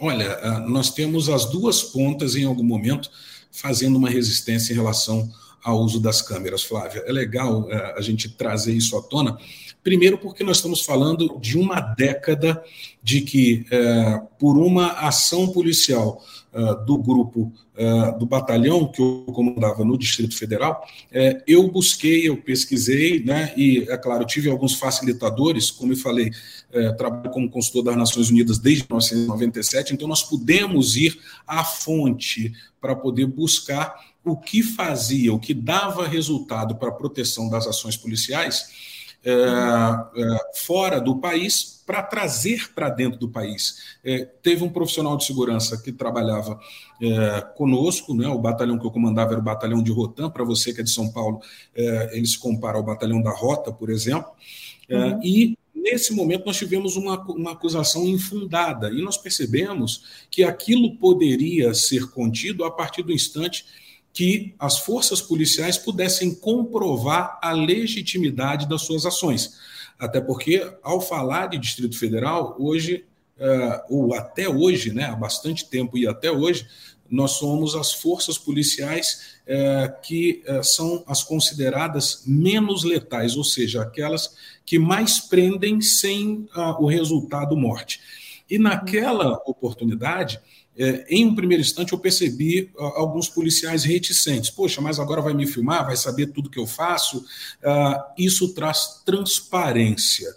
Olha, ah, nós temos as duas pontas em algum momento fazendo uma resistência em relação ao uso das câmeras, Flávia. É legal ah, a gente trazer isso à tona, Primeiro, porque nós estamos falando de uma década de que, é, por uma ação policial é, do grupo é, do batalhão que eu comandava no Distrito Federal, é, eu busquei, eu pesquisei, né, e, é claro, tive alguns facilitadores, como eu falei, é, trabalho como consultor das Nações Unidas desde 1997, então nós pudemos ir à fonte para poder buscar o que fazia, o que dava resultado para a proteção das ações policiais é, é, fora do país para trazer para dentro do país. É, teve um profissional de segurança que trabalhava conosco, né, o batalhão que eu comandava era o batalhão de Rotan, para você que é de São Paulo, ele se compara ao batalhão da Rota, por exemplo, uhum. e nesse momento nós tivemos uma, uma acusação infundada, e nós percebemos que aquilo poderia ser contido a partir do instante que as forças policiais pudessem comprovar a legitimidade das suas ações. Até porque, ao falar de Distrito Federal, hoje ou até hoje, né, há bastante tempo e até hoje, nós somos as forças policiais que são as consideradas menos letais, ou seja, aquelas que mais prendem sem o resultado morte. E naquela oportunidade, é, em um primeiro instante, eu percebi uh, alguns policiais reticentes. Poxa, mas agora vai me filmar, vai saber tudo que eu faço. Uh, isso traz transparência.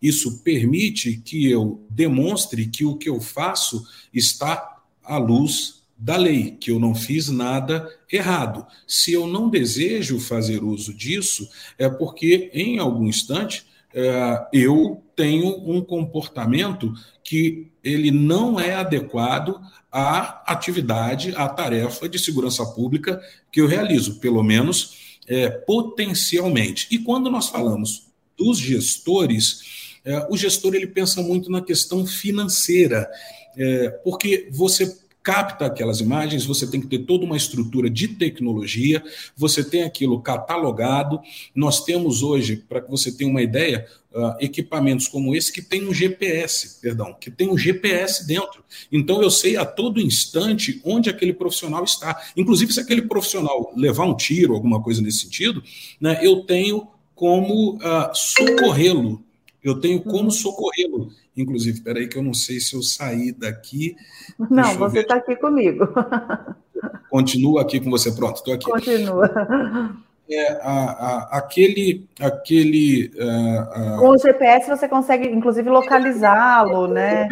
Isso permite que eu demonstre que o que eu faço está à luz da lei, que eu não fiz nada errado. Se eu não desejo fazer uso disso, é porque, em algum instante, é, eu tenho um comportamento que ele não é adequado à atividade, à tarefa de segurança pública que eu realizo, pelo menos é, potencialmente. E quando nós falamos dos gestores, é, o gestor ele pensa muito na questão financeira, é, porque você capta aquelas imagens, você tem que ter toda uma estrutura de tecnologia, você tem aquilo catalogado. Nós temos hoje, para que você tenha uma ideia, uh, equipamentos como esse que tem um GPS, perdão, que tem um GPS dentro. Então eu sei a todo instante onde aquele profissional está. Inclusive, se aquele profissional levar um tiro, alguma coisa nesse sentido, né, eu tenho como uh, socorrê-lo. Eu tenho como uhum. socorrê-lo. Inclusive, peraí que eu não sei se eu saí daqui. Não, você está aqui comigo. Continuo aqui com você. Pronto, estou aqui. Continua. É, a, a, aquele. aquele uh... Com o GPS você consegue, inclusive, localizá-lo, né?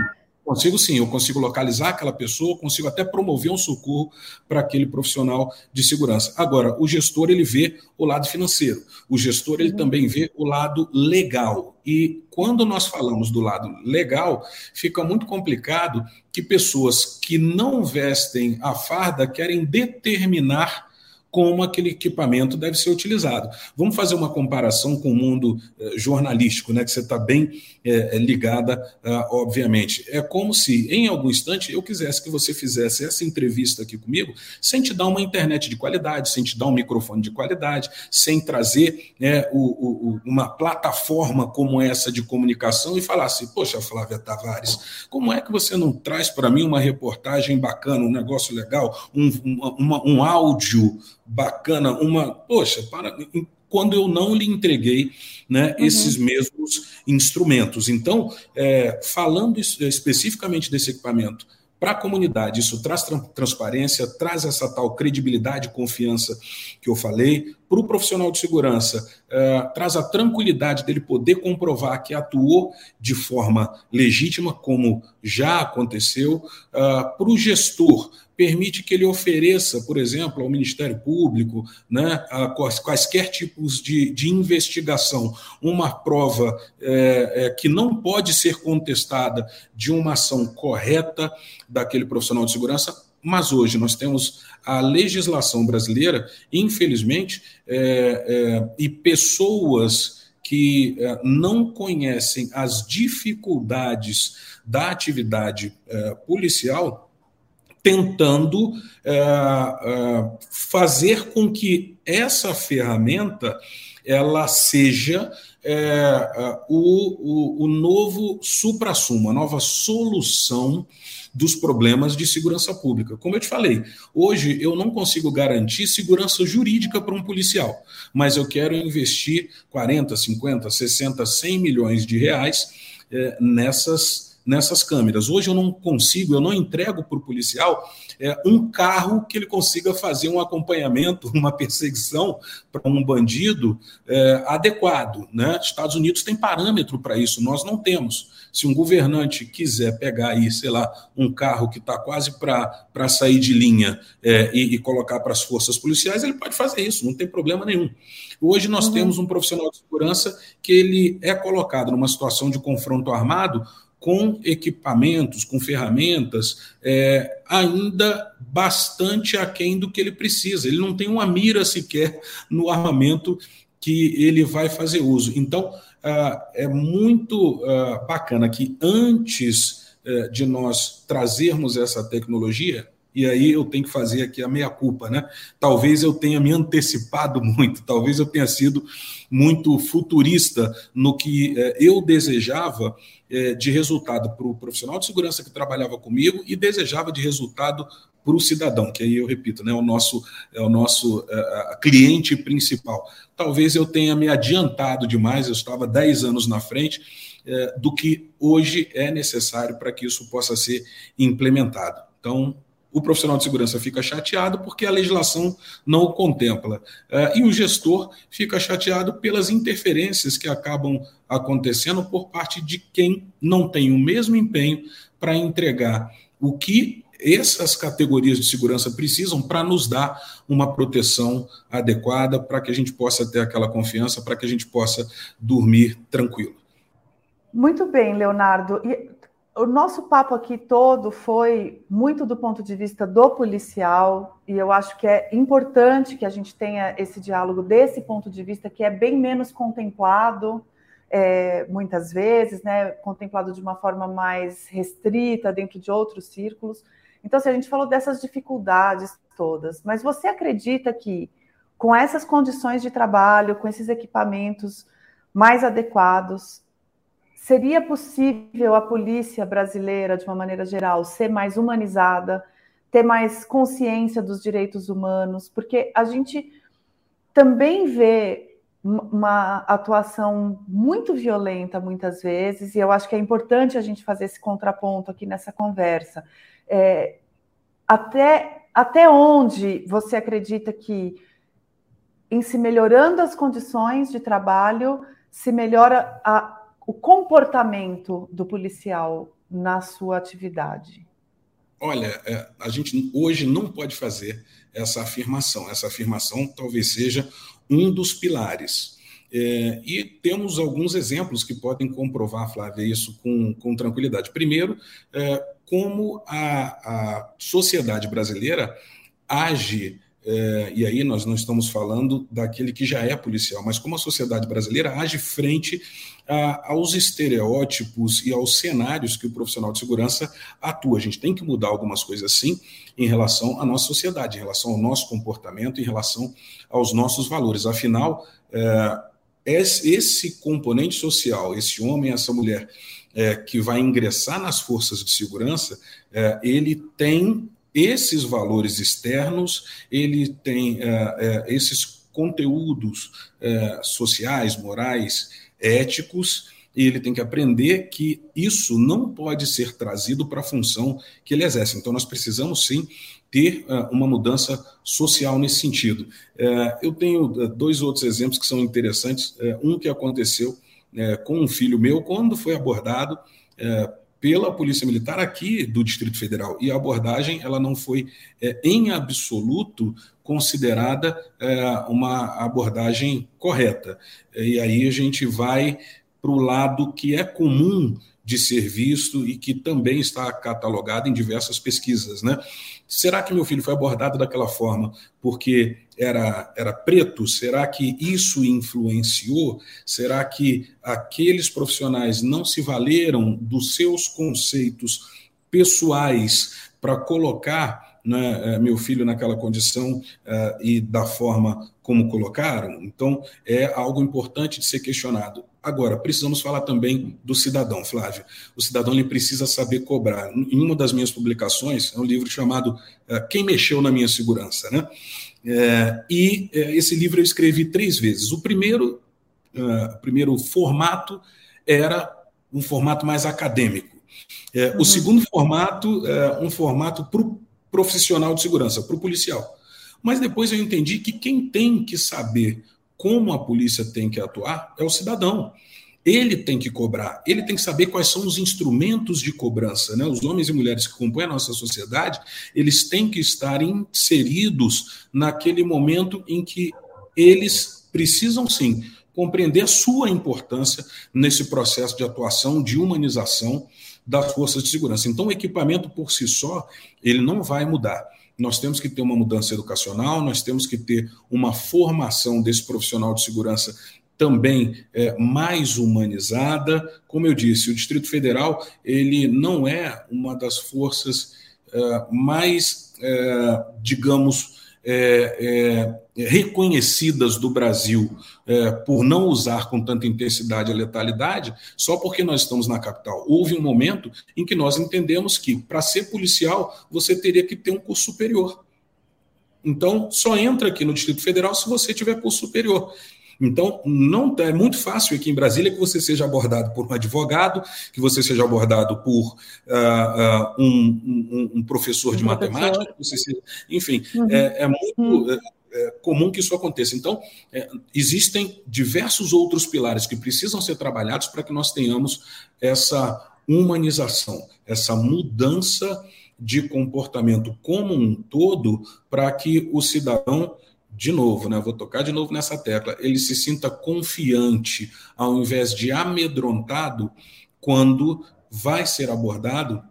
Consigo sim, eu consigo localizar aquela pessoa, consigo até promover um socorro para aquele profissional de segurança. Agora, o gestor ele vê o lado financeiro, o gestor ele uhum. também vê o lado legal. E quando nós falamos do lado legal, fica muito complicado que pessoas que não vestem a farda querem determinar como aquele equipamento deve ser utilizado. Vamos fazer uma comparação com o mundo eh, jornalístico, né, que você está bem eh, ligada, ah, obviamente. É como se, em algum instante, eu quisesse que você fizesse essa entrevista aqui comigo sem te dar uma internet de qualidade, sem te dar um microfone de qualidade, sem trazer né, o, o, uma plataforma como essa de comunicação e falar assim: Poxa, Flávia Tavares, como é que você não traz para mim uma reportagem bacana, um negócio legal, um, uma, um áudio bacana, uma. Poxa, para, quando eu não lhe entreguei né, uhum. esses mesmos instrumentos. Então, é, falando especificamente desse equipamento para a comunidade, isso traz transparência, traz essa tal credibilidade e confiança que eu falei. Para o profissional de segurança, é, traz a tranquilidade dele poder comprovar que atuou de forma legítima, como já aconteceu. É, para o gestor, permite que ele ofereça, por exemplo, ao Ministério Público, né, a quaisquer tipos de, de investigação, uma prova é, é, que não pode ser contestada de uma ação correta daquele profissional de segurança, mas hoje nós temos a legislação brasileira, infelizmente, é, é, e pessoas que é, não conhecem as dificuldades da atividade é, policial tentando é, é, fazer com que essa ferramenta ela seja é, é o, o, o, novo supra-sumo, a nova solução dos problemas de segurança pública. Como eu te falei, hoje eu não consigo garantir segurança jurídica para um policial, mas eu quero investir 40, 50, 60, 100 milhões de reais é, nessas nessas câmeras. Hoje eu não consigo, eu não entrego para o policial é, um carro que ele consiga fazer um acompanhamento, uma perseguição para um bandido é, adequado. Né? Estados Unidos tem parâmetro para isso, nós não temos. Se um governante quiser pegar aí, sei lá, um carro que está quase para sair de linha é, e, e, colocar para as forças policiais, ele pode fazer isso, não tem problema nenhum. Hoje nós uhum. temos um profissional de segurança que ele é colocado numa situação de confronto armado com equipamentos, com ferramentas, é, ainda bastante aquém do que ele precisa. Ele não tem uma mira sequer no armamento que ele vai fazer uso. Então, ah, é muito ah, bacana que antes eh, de nós trazermos essa tecnologia, e aí eu tenho que fazer aqui a meia-culpa, né? Talvez eu tenha me antecipado muito, talvez eu tenha sido muito futurista no que é, eu desejava de resultado para o profissional de segurança que trabalhava comigo e desejava de resultado para o cidadão, que aí eu repito, né, o nosso, é o nosso é, cliente principal. Talvez eu tenha me adiantado demais, eu estava 10 anos na frente é, do que hoje é necessário para que isso possa ser implementado. Então, o profissional de segurança fica chateado porque a legislação não o contempla. É, e o gestor fica chateado pelas interferências que acabam acontecendo por parte de quem não tem o mesmo empenho para entregar o que essas categorias de segurança precisam para nos dar uma proteção adequada, para que a gente possa ter aquela confiança, para que a gente possa dormir tranquilo. Muito bem, Leonardo. E o nosso papo aqui todo foi muito do ponto de vista do policial, e eu acho que é importante que a gente tenha esse diálogo desse ponto de vista, que é bem menos contemplado, é, muitas vezes, né, contemplado de uma forma mais restrita dentro de outros círculos. Então, se assim, a gente falou dessas dificuldades todas, mas você acredita que com essas condições de trabalho, com esses equipamentos mais adequados, seria possível a polícia brasileira, de uma maneira geral, ser mais humanizada, ter mais consciência dos direitos humanos? Porque a gente também vê uma atuação muito violenta muitas vezes, e eu acho que é importante a gente fazer esse contraponto aqui nessa conversa é, até, até onde você acredita que, em se melhorando as condições de trabalho, se melhora a, o comportamento do policial na sua atividade? Olha, é, a gente hoje não pode fazer essa afirmação. Essa afirmação talvez seja um dos pilares. É, e temos alguns exemplos que podem comprovar, Flávia, isso com, com tranquilidade. Primeiro, é, como a, a sociedade brasileira age, é, e aí nós não estamos falando daquele que já é policial, mas como a sociedade brasileira age frente a, aos estereótipos e aos cenários que o profissional de segurança atua. A gente tem que mudar algumas coisas sim em relação à nossa sociedade, em relação ao nosso comportamento, em relação aos nossos valores. Afinal, é, esse componente social, esse homem, essa mulher é, que vai ingressar nas forças de segurança, é, ele tem esses valores externos, ele tem é, é esses conteúdos é, sociais, morais, éticos, e ele tem que aprender que isso não pode ser trazido para a função que ele exerce. Então, nós precisamos sim ter uma mudança social nesse sentido. Eu tenho dois outros exemplos que são interessantes. um que aconteceu com um filho meu quando foi abordado pela Polícia Militar aqui do Distrito Federal. E a abordagem ela não foi, em absoluto, considerada uma abordagem correta. E aí a gente vai para o lado que é comum de ser visto e que também está catalogado em diversas pesquisas. Né? Será que meu filho foi abordado daquela forma porque era, era preto? Será que isso influenciou? Será que aqueles profissionais não se valeram dos seus conceitos pessoais para colocar né, eh, meu filho naquela condição uh, e da forma como colocaram? Então, é algo importante de ser questionado. Agora, precisamos falar também do cidadão, Flávio. O cidadão ele precisa saber cobrar. Em uma das minhas publicações, é um livro chamado uh, Quem Mexeu na Minha Segurança. Né? É, e é, esse livro eu escrevi três vezes. O primeiro, uh, primeiro formato era um formato mais acadêmico. É, uhum. O segundo formato é um formato para o profissional de segurança, para o policial. Mas depois eu entendi que quem tem que saber como a polícia tem que atuar é o cidadão. Ele tem que cobrar, ele tem que saber quais são os instrumentos de cobrança. Né? Os homens e mulheres que compõem a nossa sociedade, eles têm que estar inseridos naquele momento em que eles precisam sim compreender sua importância nesse processo de atuação, de humanização das forças de segurança. Então, o equipamento por si só, ele não vai mudar nós temos que ter uma mudança educacional, nós temos que ter uma formação desse profissional de segurança também é, mais humanizada. Como eu disse, o Distrito Federal ele não é uma das forças é, mais é, digamos, é, é, reconhecidas do Brasil é, por não usar com tanta intensidade a letalidade, só porque nós estamos na capital. Houve um momento em que nós entendemos que, para ser policial, você teria que ter um curso superior. Então, só entra aqui no Distrito Federal se você tiver curso superior. Então, não é muito fácil aqui em Brasília que você seja abordado por um advogado, que você seja abordado por uh, uh, um, um, um, professor de matemática. Seja, enfim, uhum. é, é, muito. Uhum. É, comum que isso aconteça. Então, é, existem diversos outros pilares que precisam ser trabalhados para que nós tenhamos essa humanização, essa mudança de comportamento como um todo, para que o cidadão de novo, né, vou tocar de novo nessa tecla, ele se sinta confiante ao invés de amedrontado quando vai ser abordado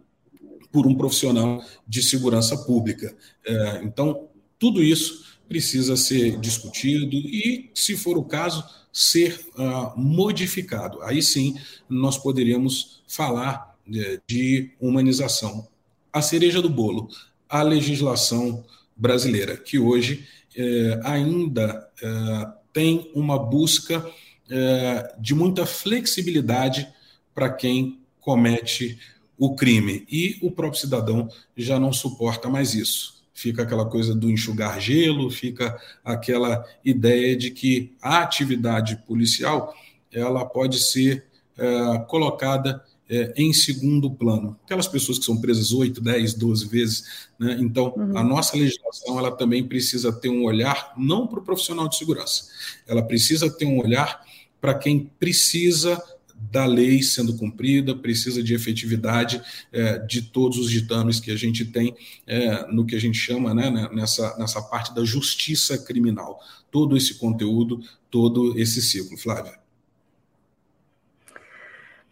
por um profissional de segurança pública. É, então, tudo isso precisa ser discutido e, se for o caso, ser uh, modificado. Aí sim nós poderíamos falar uh, de humanização. A cereja do bolo, a legislação brasileira, que hoje é, ainda é, tem uma busca é, de muita flexibilidade para quem comete o crime. E o próprio cidadão já não suporta mais isso. Fica aquela coisa do enxugar gelo, fica aquela ideia de que a atividade policial ela pode ser é, colocada é, em segundo plano. Aquelas pessoas que são presas 8, 10, 12 vezes. Né? Então, uhum. a nossa legislação ela também precisa ter um olhar não para o profissional de segurança, ela precisa ter um olhar para quem precisa da lei sendo cumprida, precisa de efetividade é, de todos os ditames que a gente tem é, no que a gente chama né, né nessa, nessa parte da justiça criminal. Todo esse conteúdo, todo esse ciclo. Flávia.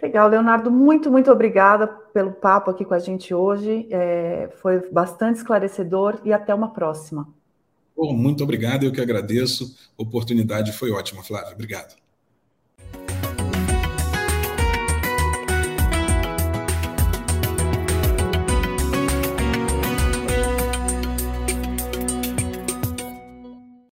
Legal, Leonardo, muito, muito obrigada pelo papo aqui com a gente hoje. É, foi bastante esclarecedor e até uma próxima. muito obrigado, eu que agradeço. A oportunidade foi ótima, Flávia. Obrigado.